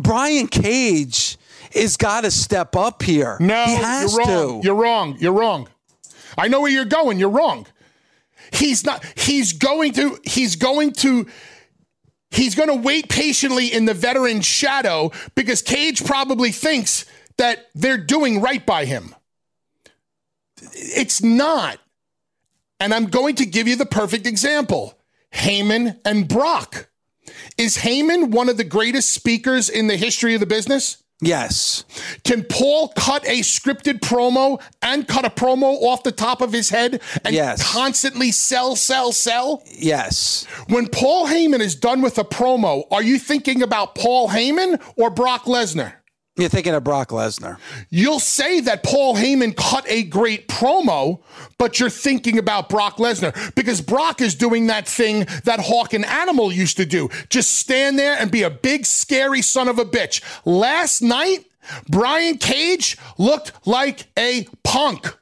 Brian Cage is got to step up here. No, he has you're wrong. to. You're wrong. You're wrong. I know where you're going. You're wrong. He's not. He's going to. He's going to. He's going to wait patiently in the veteran shadow because Cage probably thinks that they're doing right by him. It's not. And I'm going to give you the perfect example Heyman and Brock. Is Heyman one of the greatest speakers in the history of the business? Yes. Can Paul cut a scripted promo and cut a promo off the top of his head and Yes. constantly sell, sell, sell? Yes. When Paul Heyman is done with a promo, are you thinking about Paul Heyman or Brock Lesnar? You're thinking of Brock Lesnar. You'll say that Paul Heyman cut a great promo, but you're thinking about Brock Lesnar because Brock is doing that thing that Hawk and Animal used to do. Just stand there and be a big, scary son of a bitch. Last night, Brian Cage looked like a punk.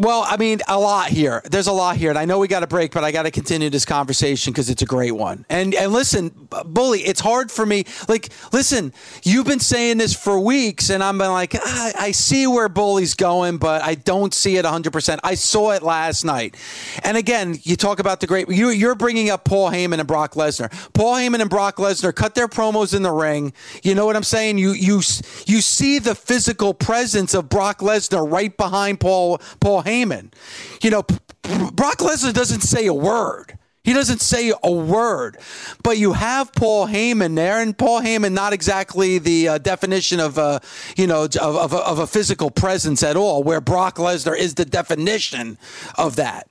Well, I mean, a lot here. There's a lot here, and I know we got a break, but I got to continue this conversation because it's a great one. And and listen, bully, it's hard for me. Like, listen, you've been saying this for weeks, and I'm been like, ah, I see where bully's going, but I don't see it 100. percent I saw it last night, and again, you talk about the great. You, you're bringing up Paul Heyman and Brock Lesnar. Paul Heyman and Brock Lesnar cut their promos in the ring. You know what I'm saying? You you you see the physical presence of Brock Lesnar right behind Paul Paul. Heyman. You know, Brock Lesnar doesn't say a word. He doesn't say a word, but you have Paul Heyman there, and Paul Heyman not exactly the uh, definition of a you know of, of, of a physical presence at all. Where Brock Lesnar is the definition of that.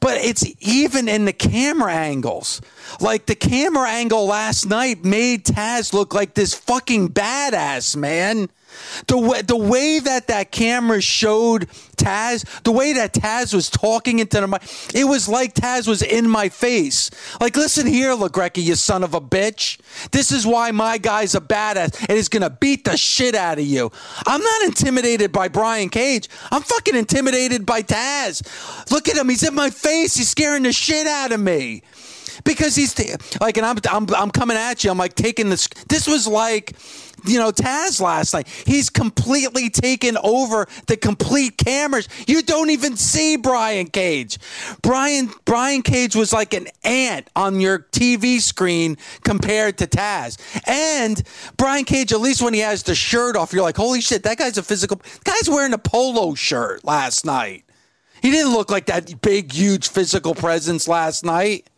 But it's even in the camera angles. Like the camera angle last night made Taz look like this fucking badass, man. The way, the way that that camera showed Taz, the way that Taz was talking into the mic, it was like Taz was in my face. Like, listen here, LaGreca, you son of a bitch. This is why my guy's a badass and he's going to beat the shit out of you. I'm not intimidated by Brian Cage. I'm fucking intimidated by Taz. Look at him. He's in my face. He's scaring the shit out of me because he's like, and I'm, I'm, I'm coming at you. I'm like taking this. This was like, you know, Taz last night. He's completely taken over the complete cameras. You don't even see Brian Cage. Brian Brian Cage was like an ant on your TV screen compared to Taz. And Brian Cage, at least when he has the shirt off, you're like, holy shit, that guy's a physical. Guy's wearing a polo shirt last night. He didn't look like that big, huge physical presence last night.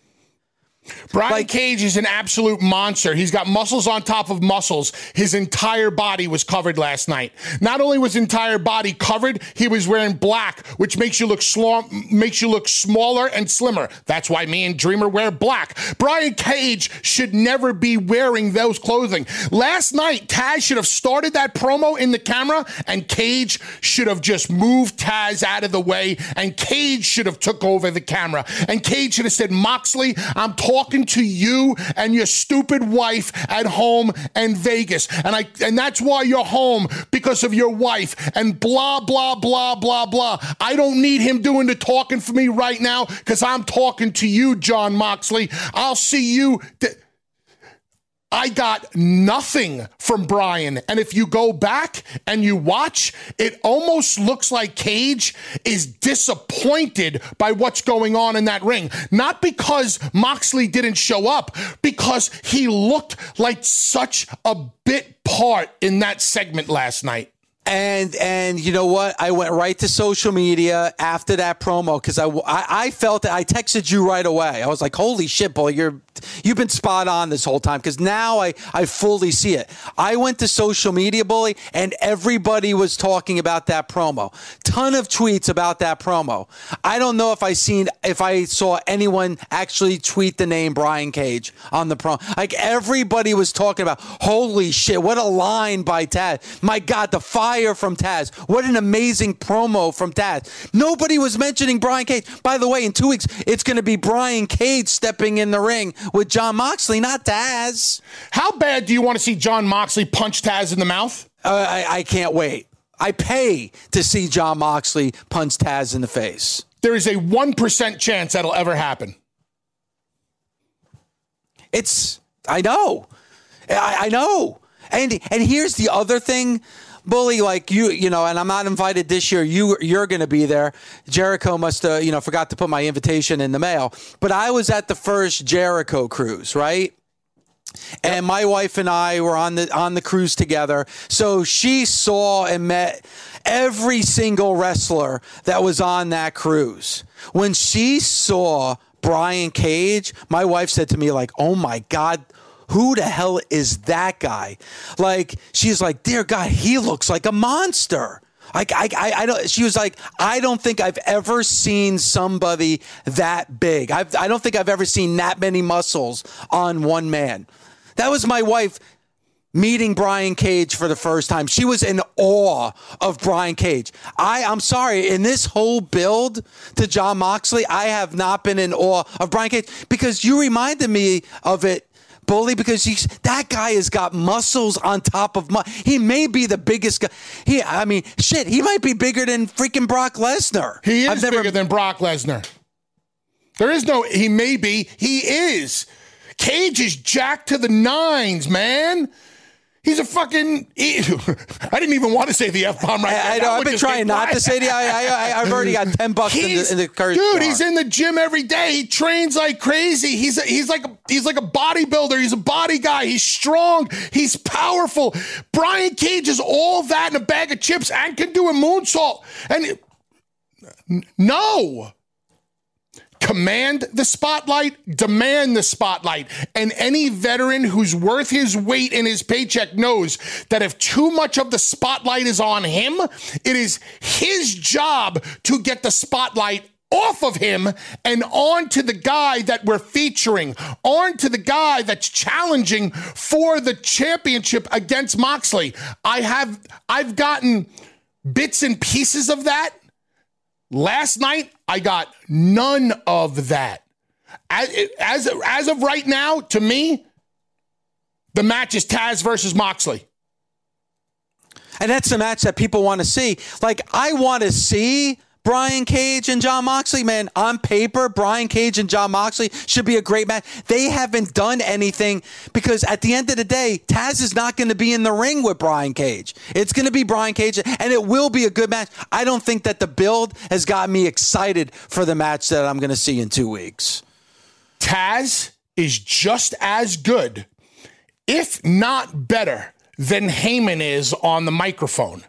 Brian like, Cage is an absolute monster. He's got muscles on top of muscles. His entire body was covered last night. Not only was entire body covered, he was wearing black, which makes you look sl- makes you look smaller and slimmer. That's why me and Dreamer wear black. Brian Cage should never be wearing those clothing. Last night, Taz should have started that promo in the camera, and Cage should have just moved Taz out of the way, and Cage should have took over the camera, and Cage should have said, "Moxley, I'm." Talking talking to you and your stupid wife at home in Vegas. And I and that's why you're home because of your wife and blah blah blah blah blah. I don't need him doing the talking for me right now cuz I'm talking to you, Jon Moxley. I'll see you th- I got nothing from Brian. And if you go back and you watch, it almost looks like Cage is disappointed by what's going on in that ring. Not because Moxley didn't show up, because he looked like such a bit part in that segment last night. And and you know what? I went right to social media after that promo because I, I, I felt that I texted you right away. I was like, "Holy shit, boy! You're you've been spot on this whole time." Because now I I fully see it. I went to social media, bully, and everybody was talking about that promo. Ton of tweets about that promo. I don't know if I seen if I saw anyone actually tweet the name Brian Cage on the promo. Like everybody was talking about. Holy shit! What a line by Tad. My God, the fire from Taz. What an amazing promo from Taz. Nobody was mentioning Brian Cage. By the way, in two weeks, it's going to be Brian Cage stepping in the ring with Jon Moxley, not Taz. How bad do you want to see Jon Moxley punch Taz in the mouth? Uh, I, I can't wait. I pay to see Jon Moxley punch Taz in the face. There is a 1% chance that'll ever happen. It's, I know. I, I know. And and here's the other thing bully like you you know and i'm not invited this year. You you're going to be there. Jericho must have you know forgot to put my invitation in the mail. But i was at the first jericho cruise right? And my wife and I were on the on the cruise together. So she saw and met every single wrestler that was on that cruise. When she saw Brian Cage, my wife said to me like, "Oh my god, who the hell is that guy? Like, she's like, dear God, he looks like a monster. Like I, I, I don't. She was like, I don't think I've ever seen somebody that big. I've, I don't think I've ever seen that many muscles on one man. That was my wife meeting Brian Cage for the first time. She was in awe of Brian Cage. I, I'm sorry, in this whole build to Jon Moxley, I have not been in awe of Brian Cage because you reminded me of it. Bully, because he's that guy has got muscles on top of mu- he may be the biggest guy. He, I mean, shit, he might be bigger than freaking Brock Lesnar. He is never- bigger than Brock Lesnar. There is no, he may be, he is. Cage is jacked to the nines, man. He's a fucking. He, I didn't even want to say the f bomb right I, I now. know. I've been trying not to say the. I, I, I've already got ten bucks in the, in the curse dude, jar. he's in the gym every day. He trains like crazy. He's a, he's like a, he's like a bodybuilder. He's a body guy. He's strong. He's powerful. Brian Cage is all that in a bag of chips and can do a moonsault. And no. Command the spotlight, demand the spotlight. And any veteran who's worth his weight in his paycheck knows that if too much of the spotlight is on him, it is his job to get the spotlight off of him and onto the guy that we're featuring, onto the guy that's challenging for the championship against Moxley. I have I've gotten bits and pieces of that. Last night, I got none of that. As, as, as of right now, to me, the match is Taz versus Moxley. and that's the match that people want to see. Like I want to see Brian Cage and Jon Moxley. Man, on paper, Brian Cage and Jon Moxley should be a great match. They haven't done anything because at the end of the day, Taz is not going to be in the ring with Brian Cage. It's going to be Brian Cage, and it will be a good match. I don't think that the build has got me excited for the match that I'm going to see in two weeks. Taz is just as good, if not better, than Heyman is on the microphone.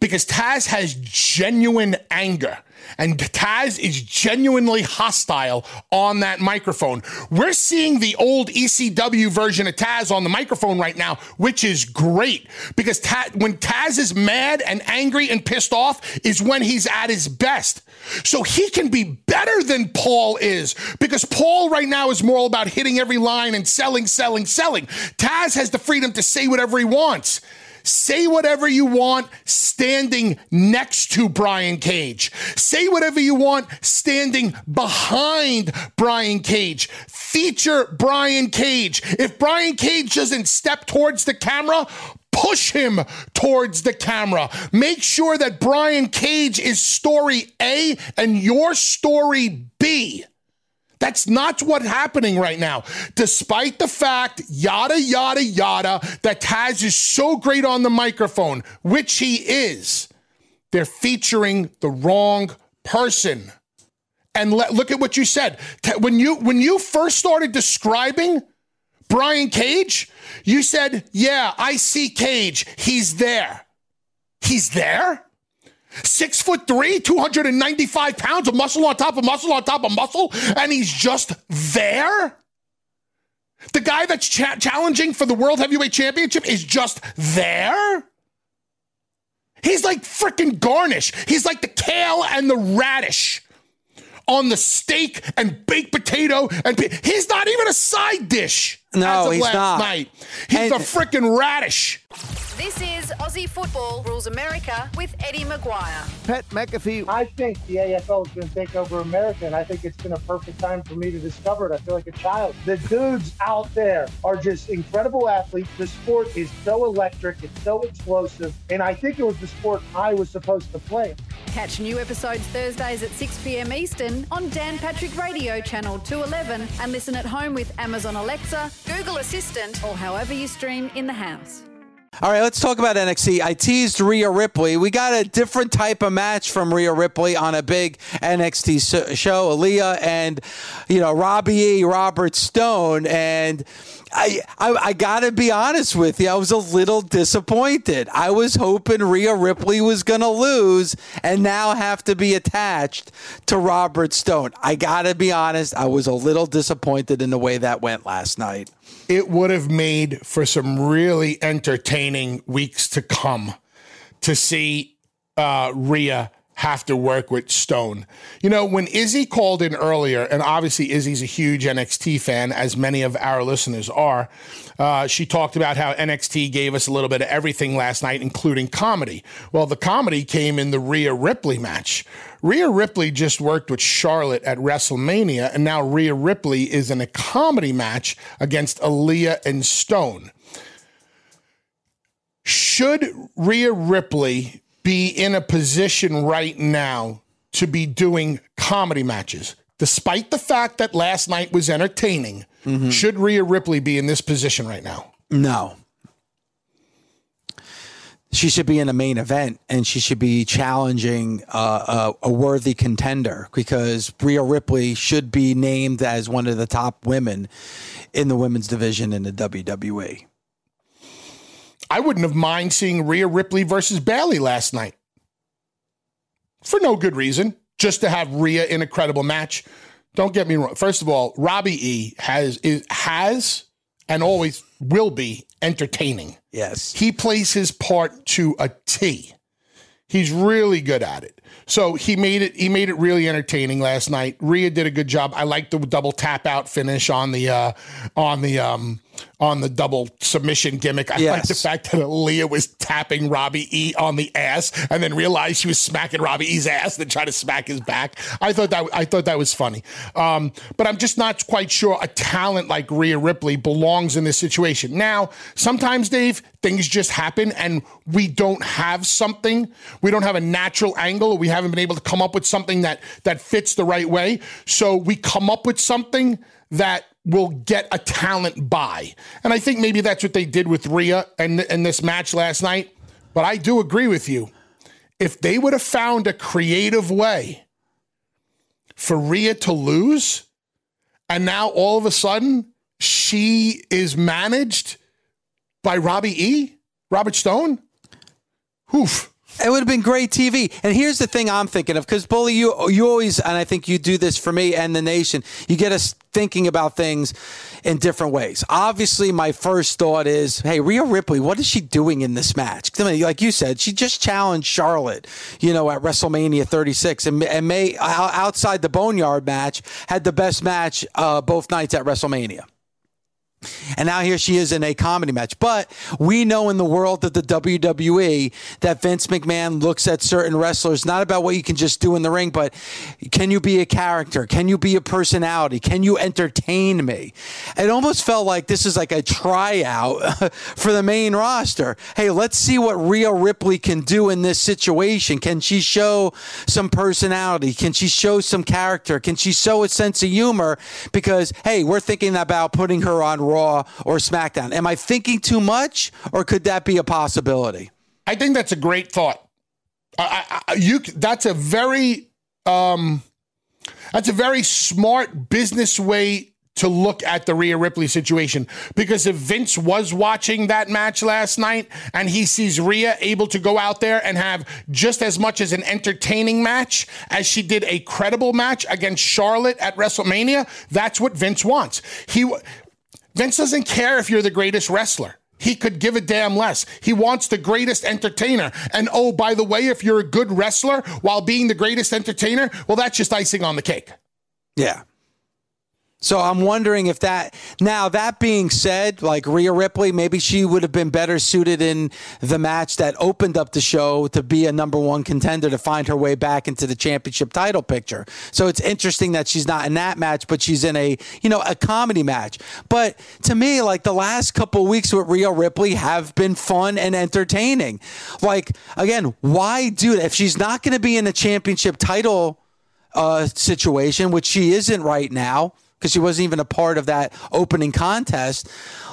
Because Taz has genuine anger and Taz is genuinely hostile on that microphone. We're seeing the old ECW version of Taz on the microphone right now, which is great because Taz, when Taz is mad and angry and pissed off is when he's at his best. So he can be better than Paul is because Paul right now is more about hitting every line and selling, selling, selling. Taz has the freedom to say whatever he wants. Say whatever you want standing next to Brian Cage. Say whatever you want standing behind Brian Cage. Feature Brian Cage. If Brian Cage doesn't step towards the camera, push him towards the camera. Make sure that Brian Cage is story A and your story B. That's not what's happening right now. Despite the fact, yada, yada, yada, that Taz is so great on the microphone, which he is, they're featuring the wrong person. And look at what you said. When you when you first started describing Brian Cage, you said, "Yeah, I see Cage. He's there. He's there." Six foot three, 295 pounds of muscle on top of muscle on top of muscle, and he's just there? The guy that's cha- challenging for the World Heavyweight Championship is just there? He's like freaking garnish. He's like the kale and the radish on the steak and baked potato. And pe- he's not even a side dish. No, as of he's last not. night. He's And- a freaking radish. This is Aussie Football Rules America with Eddie McGuire. Pat McAfee. I think the AFL is going to take over America, and I think it's been a perfect time for me to discover it. I feel like a child. The dudes out there are just incredible athletes. The sport is so electric, it's so explosive, and I think it was the sport I was supposed to play. Catch new episodes Thursdays at 6 p.m. Eastern on Dan Patrick Radio Channel 211 and listen at home with Amazon Alexa, Google Assistant, or however you stream in the house. All right, let's talk about NXT. I teased Rhea Ripley. We got a different type of match from Rhea Ripley on a big NXT show. Aliyah and you know Robbie. Robert Stone, and I, I I gotta be honest with you. I was a little disappointed. I was hoping Rhea Ripley was gonna lose and now have to be attached to Robert Stone. I gotta be honest. I was a little disappointed in the way that went last night. it would have made for some really entertaining weeks to come to see uh, Rhea have to work with Stone. You know, when Izzy called in earlier, and obviously Izzy's a huge NXT fan, as many of our listeners are, uh, she talked about how NXT gave us a little bit of everything last night, including comedy. Well, the comedy came in the Rhea Ripley match. Rhea Ripley just worked with Charlotte at WrestleMania, and now Rhea Ripley is in a comedy match against Aliyah and Stone. Should Rhea Ripley be in a position right now to be doing comedy matches? Despite the fact that last night was entertaining, should Rhea Ripley be in this position right now? No. She should be in a main event and she should be challenging uh, a, a worthy contender because Rhea Ripley should be named as one of the top women in the women's division in the. WWE. I wouldn't have mind seeing Rhea Ripley versus Bayley last night. For no good reason, just to have Rhea in a credible match. Don't get me wrong. First of all, Robbie E has is, has and always will be entertaining. Yes. He plays his part to a T. He's really good at it. So he made it. He made it really entertaining last night. Rhea did a good job. I like the double tap out finish on the uh, on the um, on the double submission gimmick. I like the fact that Aliyah was tapping Robbie E on the ass and then realized she was smacking Robbie E's ass, then tried to smack his back. I thought that I thought that was funny. Um, but I'm just not quite sure a talent like Rhea Ripley belongs in this situation. Now, sometimes Dave, things just happen and we don't have something. We don't have a natural angle. We haven't been able to come up with something that that fits the right way. So we come up with something that will get a talent buy. And I think maybe that's what they did with Rhea and in this match last night. But I do agree with you. If they would have found a creative way for Rhea to lose, and now all of a sudden she is managed by Robbie E, Robert Stone. Oof. It would have been great TV. And here's the thing I'm thinking of because Bully, you you always, and I think you do this for me and the nation. You get us thinking about things in different ways. Obviously, my first thought is, hey, Rhea Ripley, what is she doing in this match? Like you said, she just challenged Charlotte, you know, at WrestleMania 36, and, and may outside the Boneyard match had the best match uh, both nights at WrestleMania. And now here she is in a comedy match. But we know in the world of the WWE that Vince McMahon looks at certain wrestlers not about what you can just do in the ring, but can you be a character? Can you be a personality? Can you entertain me? It almost felt like this is like a tryout for the main roster. Hey, let's see what Rhea Ripley can do in this situation. Can she show some personality? Can she show some character? Can she show a sense of humor? Because, hey, we're thinking about putting her on Raw or SmackDown. Am I thinking too much, or could that be a possibility? I think that's a great thought. I, I, you that's a very um, that's a very smart business way to look at the Rhea Ripley situation because if Vince was watching that match last night and he sees Rhea able to go out there and have just as much as an entertaining match as she did a credible match against Charlotte at WrestleMania, that's what Vince wants. He Vince doesn't care if you're the greatest wrestler. He could give a damn less. He wants the greatest entertainer. And oh, by the way, if you're a good wrestler while being the greatest entertainer, well, that's just icing on the cake. Yeah. So I'm wondering if that now that being said, like Rhea Ripley, maybe she would have been better suited in the match that opened up the show to be a number one contender to find her way back into the championship title picture. So it's interesting that she's not in that match, but she's in a you know a comedy match. But to me, like the last couple weeks with Rhea Ripley have been fun and entertaining. Like again, why do if she's not going to be in a championship title? uh, situation, which she isn't right now because she wasn't even a part of that opening contest.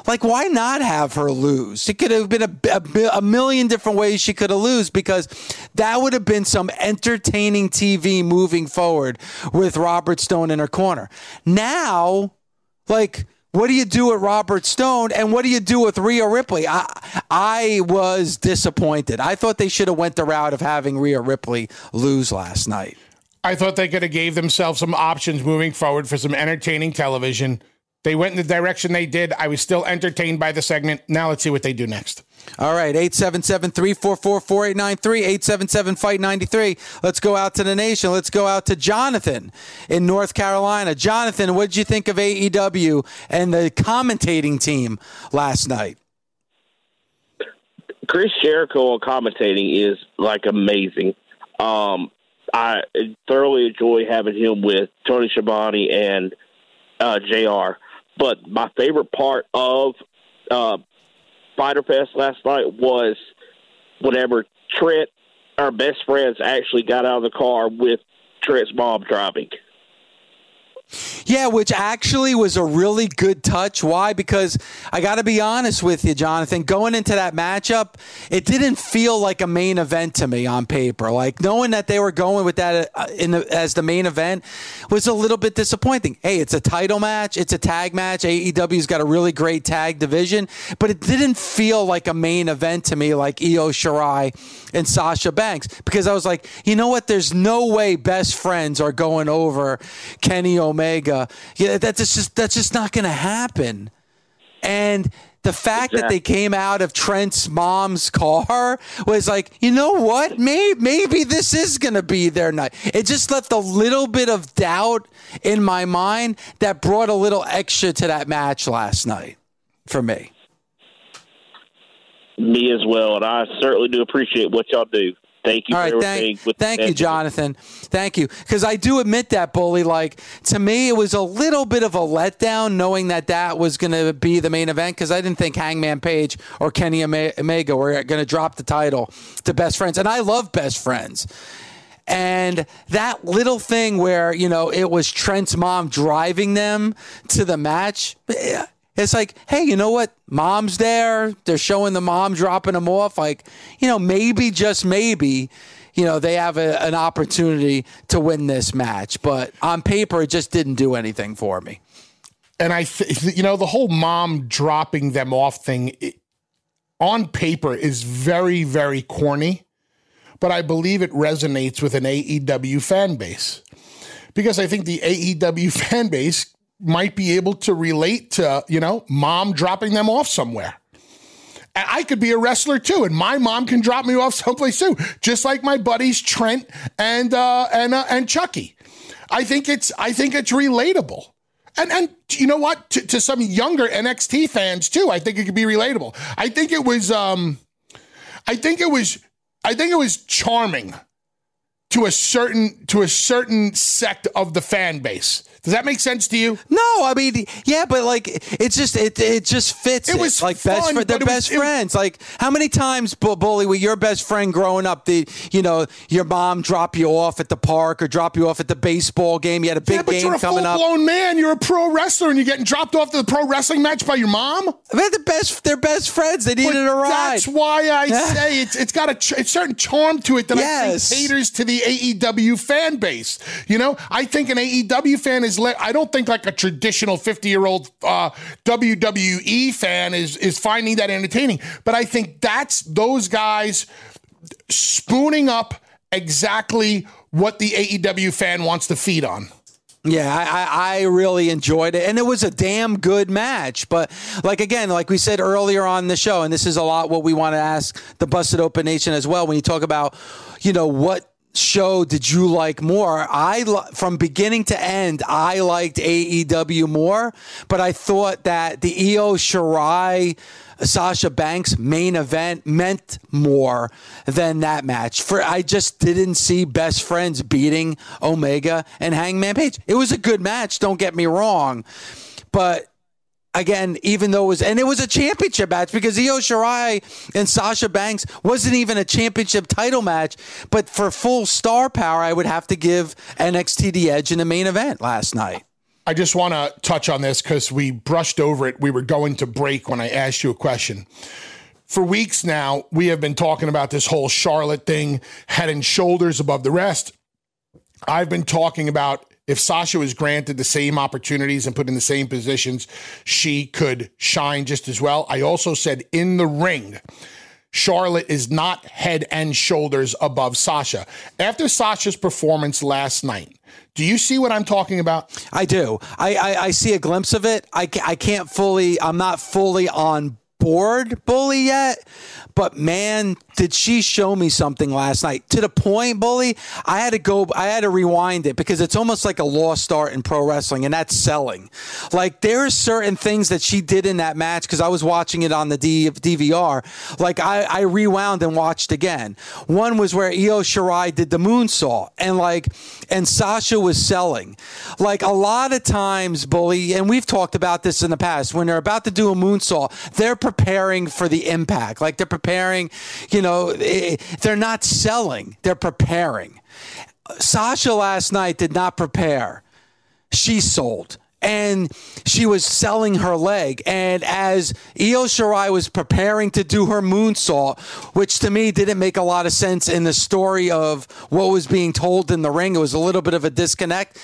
Like, why not have her lose? It could have been a, a, a million different ways she could have lose because that would have been some entertaining TV moving forward with Robert Stone in her corner. Now, like, what do you do with Robert Stone and what do you do with Rhea Ripley? I I was disappointed. I thought they should have went the route of having Rhea Ripley lose last night. I thought they could have gave themselves some options moving forward for some entertaining television They went in the direction they did. I was still entertained by the segment. Now let's see what they do next. All right, 877 344 4893, 877 Fight 93. Let's go out to the nation. Let's go out to Jonathan in North Carolina. Jonathan, what did you think of AEW and the commentating team last night? Chris Jericho on commentating is like amazing. Um, I thoroughly enjoy having him with Tony Schiavone and uh, JR. But my favorite part of uh, Fyter Fest last night was whenever Trent, our best friends, actually got out of the car with Trent's mom driving. Yeah, which actually was a really good touch. Why? Because I got to be honest with you, Jonathan. Going into that matchup, it didn't feel like a main event to me on paper. Like knowing that they were going with that uh, the, as the main event was a little bit disappointing. Hey, it's a title match, it's a tag match. AEW's got a really great tag division, but it didn't feel like a main event to me, like Io Shirai and Sasha Banks, because I was like, you know what? There's no way best friends are going over Kenny Omega. Yeah, that's just that's just not going to happen. And the fact exactly. that they came out of Trent's mom's car was like, you know what? Maybe, maybe this is going to be their night. It just left a little bit of doubt in my mind that brought a little extra to that match last night for me. Me as well, and I certainly do appreciate what y'all do. Thank you. All right, thank, thank you, Jonathan. Thank you, because I do admit that, bully. Like to me, it was a little bit of a letdown knowing that that was going to be the main event because I didn't think Hangman Page or Kenny Omega were going to drop the title to Best Friends, and I love Best Friends. And that little thing where, you know, it was Trent's mom driving them to the match, eh, it's like, hey, you know what? Mom's there. They're showing the mom dropping them off. Like, you know, maybe, just maybe, you know, they have a, an opportunity to win this match. But on paper, it just didn't do anything for me. And I, th- you know, the whole mom dropping them off thing it, on paper is very, very corny. But I believe it resonates with an AEW fan base because I think the AEW fan base might be able to relate to, you know, mom dropping them off somewhere. And I could be a wrestler too, and my mom can drop me off someplace too, just like my buddies Trent and uh, and uh, and Chucky. I think it's I think it's relatable. And and you know what? To, to, some younger NXT fans too, I think it could be relatable. I think it was um, I think it was I think it was charming to a certain to a certain sect of the fan base. Does that make sense to you? No, I mean, yeah, but like it's just it it just fits. It, it. was like fun, best fr- they're best was, friends. like how many times, bully, with your best friend growing up, the you know your mom drop you off at the park or drop you off at the baseball game. You had a big yeah, but game you're a coming up. Blown man, you're a pro wrestler, and you're getting dropped off to the pro wrestling match by your mom. They're the best. They're best friends. They needed but a ride. That's why I say it's it's got a, ch- a certain charm to it that yes. I think caters to the AEW fan base. You know, I think an AEW fan is. Le- I don't think like a traditional 50 year old uh, WWE fan is is finding that entertaining. But I think that's those guys spooning up exactly what the AEW fan wants to feed on. Yeah, I, I really enjoyed it. And it was a damn good match. But, like, again, like we said earlier on the show, and this is a lot what we want to ask the Busted Open Nation as well, when you talk about, you know, what show did you like more? I from beginning to end, I liked AEW more, but I thought that the Io Shirai Sasha Banks main event meant more than that match. For I just didn't see best friends beating Omega and Hangman Page. It was a good match, don't get me wrong, but again, even though it was, and it was a championship match because Io Shirai and Sasha Banks wasn't even a championship title match. But for full star power, I would have to give NXT the edge in the main event last night. I just want to touch on this because we brushed over it. We were going to break when I asked you a question. For weeks now, we have been talking about this whole Charlotte thing, head and shoulders above the rest. I've been talking about if Sasha was granted the same opportunities and put in the same positions, she could shine just as well. I also said in the ring, Charlotte is not head and shoulders above Sasha. After Sasha's performance last night, do you see what I'm talking about? I do. I, I, I see a glimpse of it. I, I can't fully, I'm not fully on board bully yet, but man, did she show me something last night to the point, bully? I had to go, I had to rewind it because it's almost like a lost art in pro wrestling, and that's selling. Like there are certain things that she did in that match because I was watching it on the D- DVR. Like I, I rewound and watched again. One was where Io Shirai did the moonsault, and like, and Sasha was selling. Like a lot of times, bully, and we've talked about this in the past. When they're about to do a moonsault, they're preparing for the impact. Like they're preparing, you know, eh, they're not selling, they're preparing. Sasha last night did not prepare. She sold. And she was selling her leg. And as Io Shirai was preparing to do her moonsault, which to me didn't make a lot of sense in the story of what was being told in the ring, it was a little bit of a disconnect.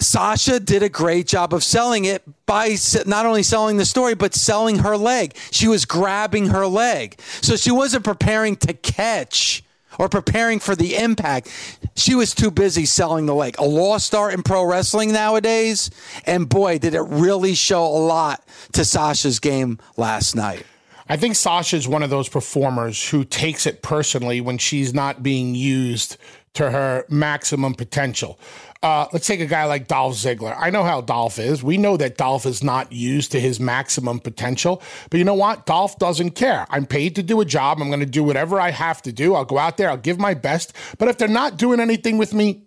Sasha did a great job of selling it by not only selling the story, but selling her leg. She was grabbing her leg. So she wasn't preparing to catch or preparing for the impact. She was too busy selling the leg. A lost art in pro wrestling nowadays. And boy, did it really show a lot to Sasha's game last night. I think Sasha is one of those performers who takes it personally when she's not being used to her maximum potential. Uh, let's take a guy like Dolph Ziggler. I know how Dolph is. We know that Dolph is not used to his maximum potential. But you know what? Dolph doesn't care. I'm paid to do a job. I'm going to do whatever I have to do. I'll go out there. I'll give my best. But if they're not doing anything with me,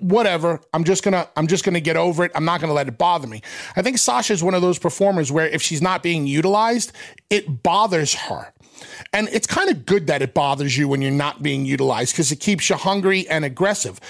whatever. I'm just gonna. I'm just gonna get over it. I'm not gonna let it bother me. I think Sasha is one of those performers where if she's not being utilized, it bothers her. And it's kind of good that it bothers you when you're not being utilized because it keeps you hungry and aggressive.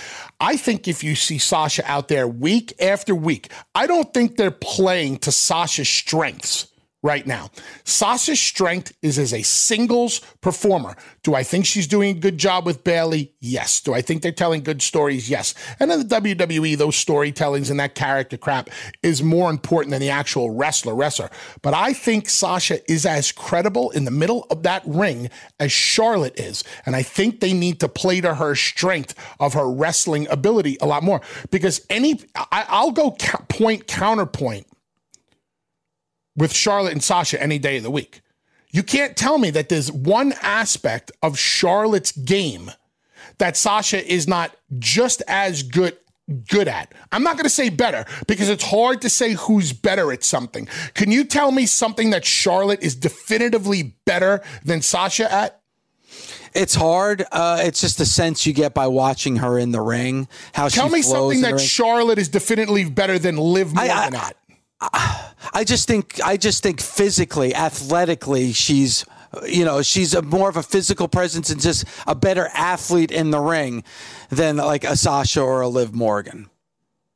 I think if you see Sasha out there week after week, I don't think they're playing to Sasha's strengths right now. Sasha's strength is as a singles performer. Do I think she's doing a good job with Bayley? Yes. Do I think they're telling good stories? Yes. And in the WWE, those storytellings and that character crap is more important than the actual wrestler wrestler. But I think Sasha is as credible in the middle of that ring as Charlotte is. And I think they need to play to her strength of her wrestling ability a lot more because any, I, will go point counterpoint with Charlotte and Sasha any day of the week. You can't tell me that there's one aspect of Charlotte's game that Sasha is not just as good good at. I'm not going to say better because it's hard to say who's better at something. Can you tell me something that Charlotte is definitively better than Sasha at? It's hard. Uh, it's just the sense you get by watching her in the ring. How tell me something that Charlotte is definitively better than Liv Morgan I, I, at. I just think I just think physically, athletically, she's you know she's a more of a physical presence and just a better athlete in the ring than like a Sasha or a Liv Morgan.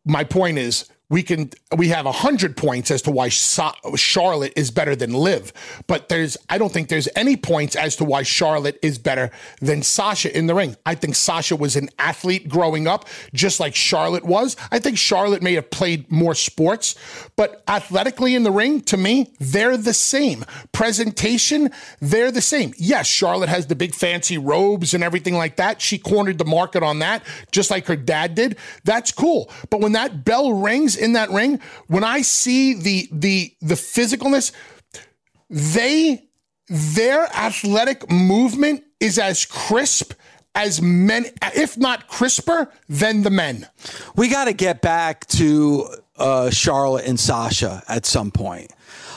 My point is we can we have a hundred points as to why Charlotte is better than Liv, but there's I don't think there's any points as to why Charlotte is better than Sasha in the ring. I think Sasha was an athlete growing up, just like Charlotte was. I think Charlotte may have played more sports, but athletically in the ring, to me, they're the same. Presentation, they're the same. Yes, Charlotte has the big fancy robes and everything like that. She cornered the market on that, just like her dad did. That's cool. But when that bell rings in that ring, when I see the the the physicalness, they their athletic movement is as crisp as men, if not crisper than the men. We got to get back to uh, Charlotte and Sasha at some point.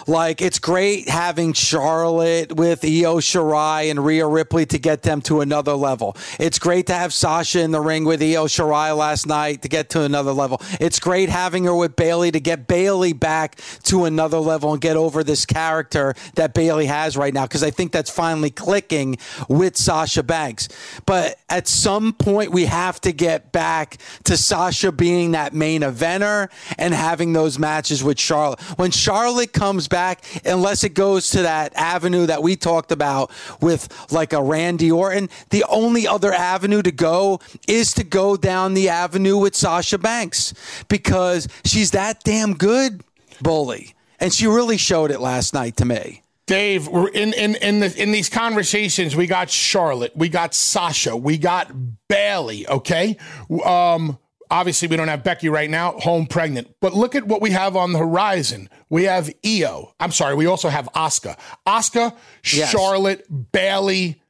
Like it's great having Charlotte with Io Shirai and Rhea Ripley to get them to another level. It's great to have Sasha in the ring with Io Shirai last night to get to another level. It's great having her with Bayley to get Bayley back to another level and get over this character that Bayley has right now because I think that's finally clicking with Sasha Banks. But at some point we have to get back to Sasha being that main eventer and having those matches with Charlotte. When Charlotte comes back unless it goes to that avenue that we talked about with like a Randy Orton. The only other avenue to go is to go down the avenue with Sasha Banks because she's that damn good, bully. And she really showed it last night to me. Dave, we're in in in the in these conversations. We got Charlotte, we got Sasha, we got Bayley. Okay, um, obviously we don't have Becky right now, home pregnant. But look at what we have on the horizon. We have Io. I'm sorry, we also have Asuka, Asuka, Yes. Charlotte, Bayley,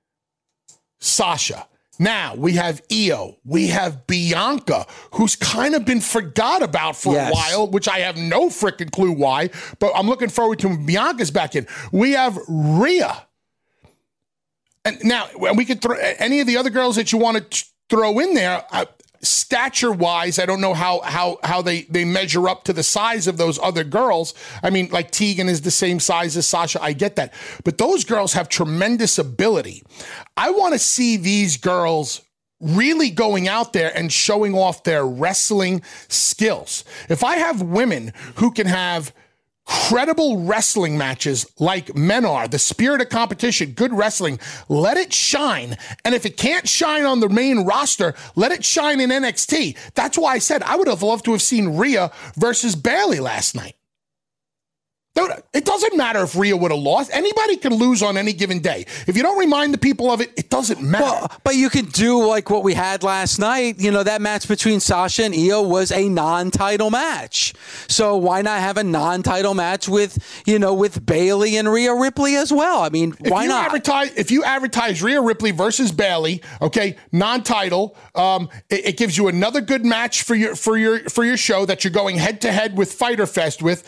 Sasha. Now we have Io. We have Bianca, who's kind of been forgot about for Yes. a while, which I have no freaking clue why. But I'm looking forward to Bianca's back in. We have Rhea. And now and we could throw any of the other girls that you want to throw in there. Uh, stature wise, I don't know how how how they they measure up to the size of those other girls. I mean, like Tegan is the same size as Sasha. I get that, but those girls have tremendous ability. I want to see these girls really going out there and showing off their wrestling skills. If I have women who can have credible wrestling matches like men are, the spirit of competition, good wrestling, let it shine. And if it can't shine on the main roster, let it shine in NXT. That's why I said I would have loved to have seen Rhea versus Bayley last night. Don't- It doesn't matter if Rhea would have lost. Anybody can lose on any given day. If you don't remind the people of it, it doesn't matter. Well, but you could do like what we had last night. You know, that match between Sasha and Io was a non-title match. So why not have a non-title match with, you know, with Bayley and Rhea Ripley as well? I mean, If why you not? Advertise, if you advertise Rhea Ripley versus Bayley, okay, non-title, um, it, it gives you another good match for your for your for your show that you're going head to head with Fyter Fest with.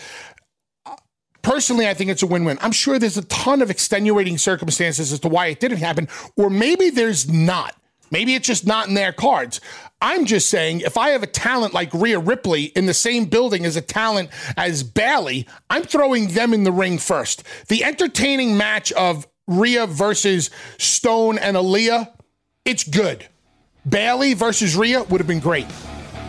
Personally, I think it's a win-win. I'm sure there's a ton of extenuating circumstances as to why it didn't happen, or maybe there's not. Maybe it's just not in their cards. I'm just saying, if I have a talent like Rhea Ripley in the same building as a talent as Bayley, I'm throwing them in the ring first. The entertaining match of Rhea versus Stone and Aliyah, it's good. Bayley versus Rhea would have been great.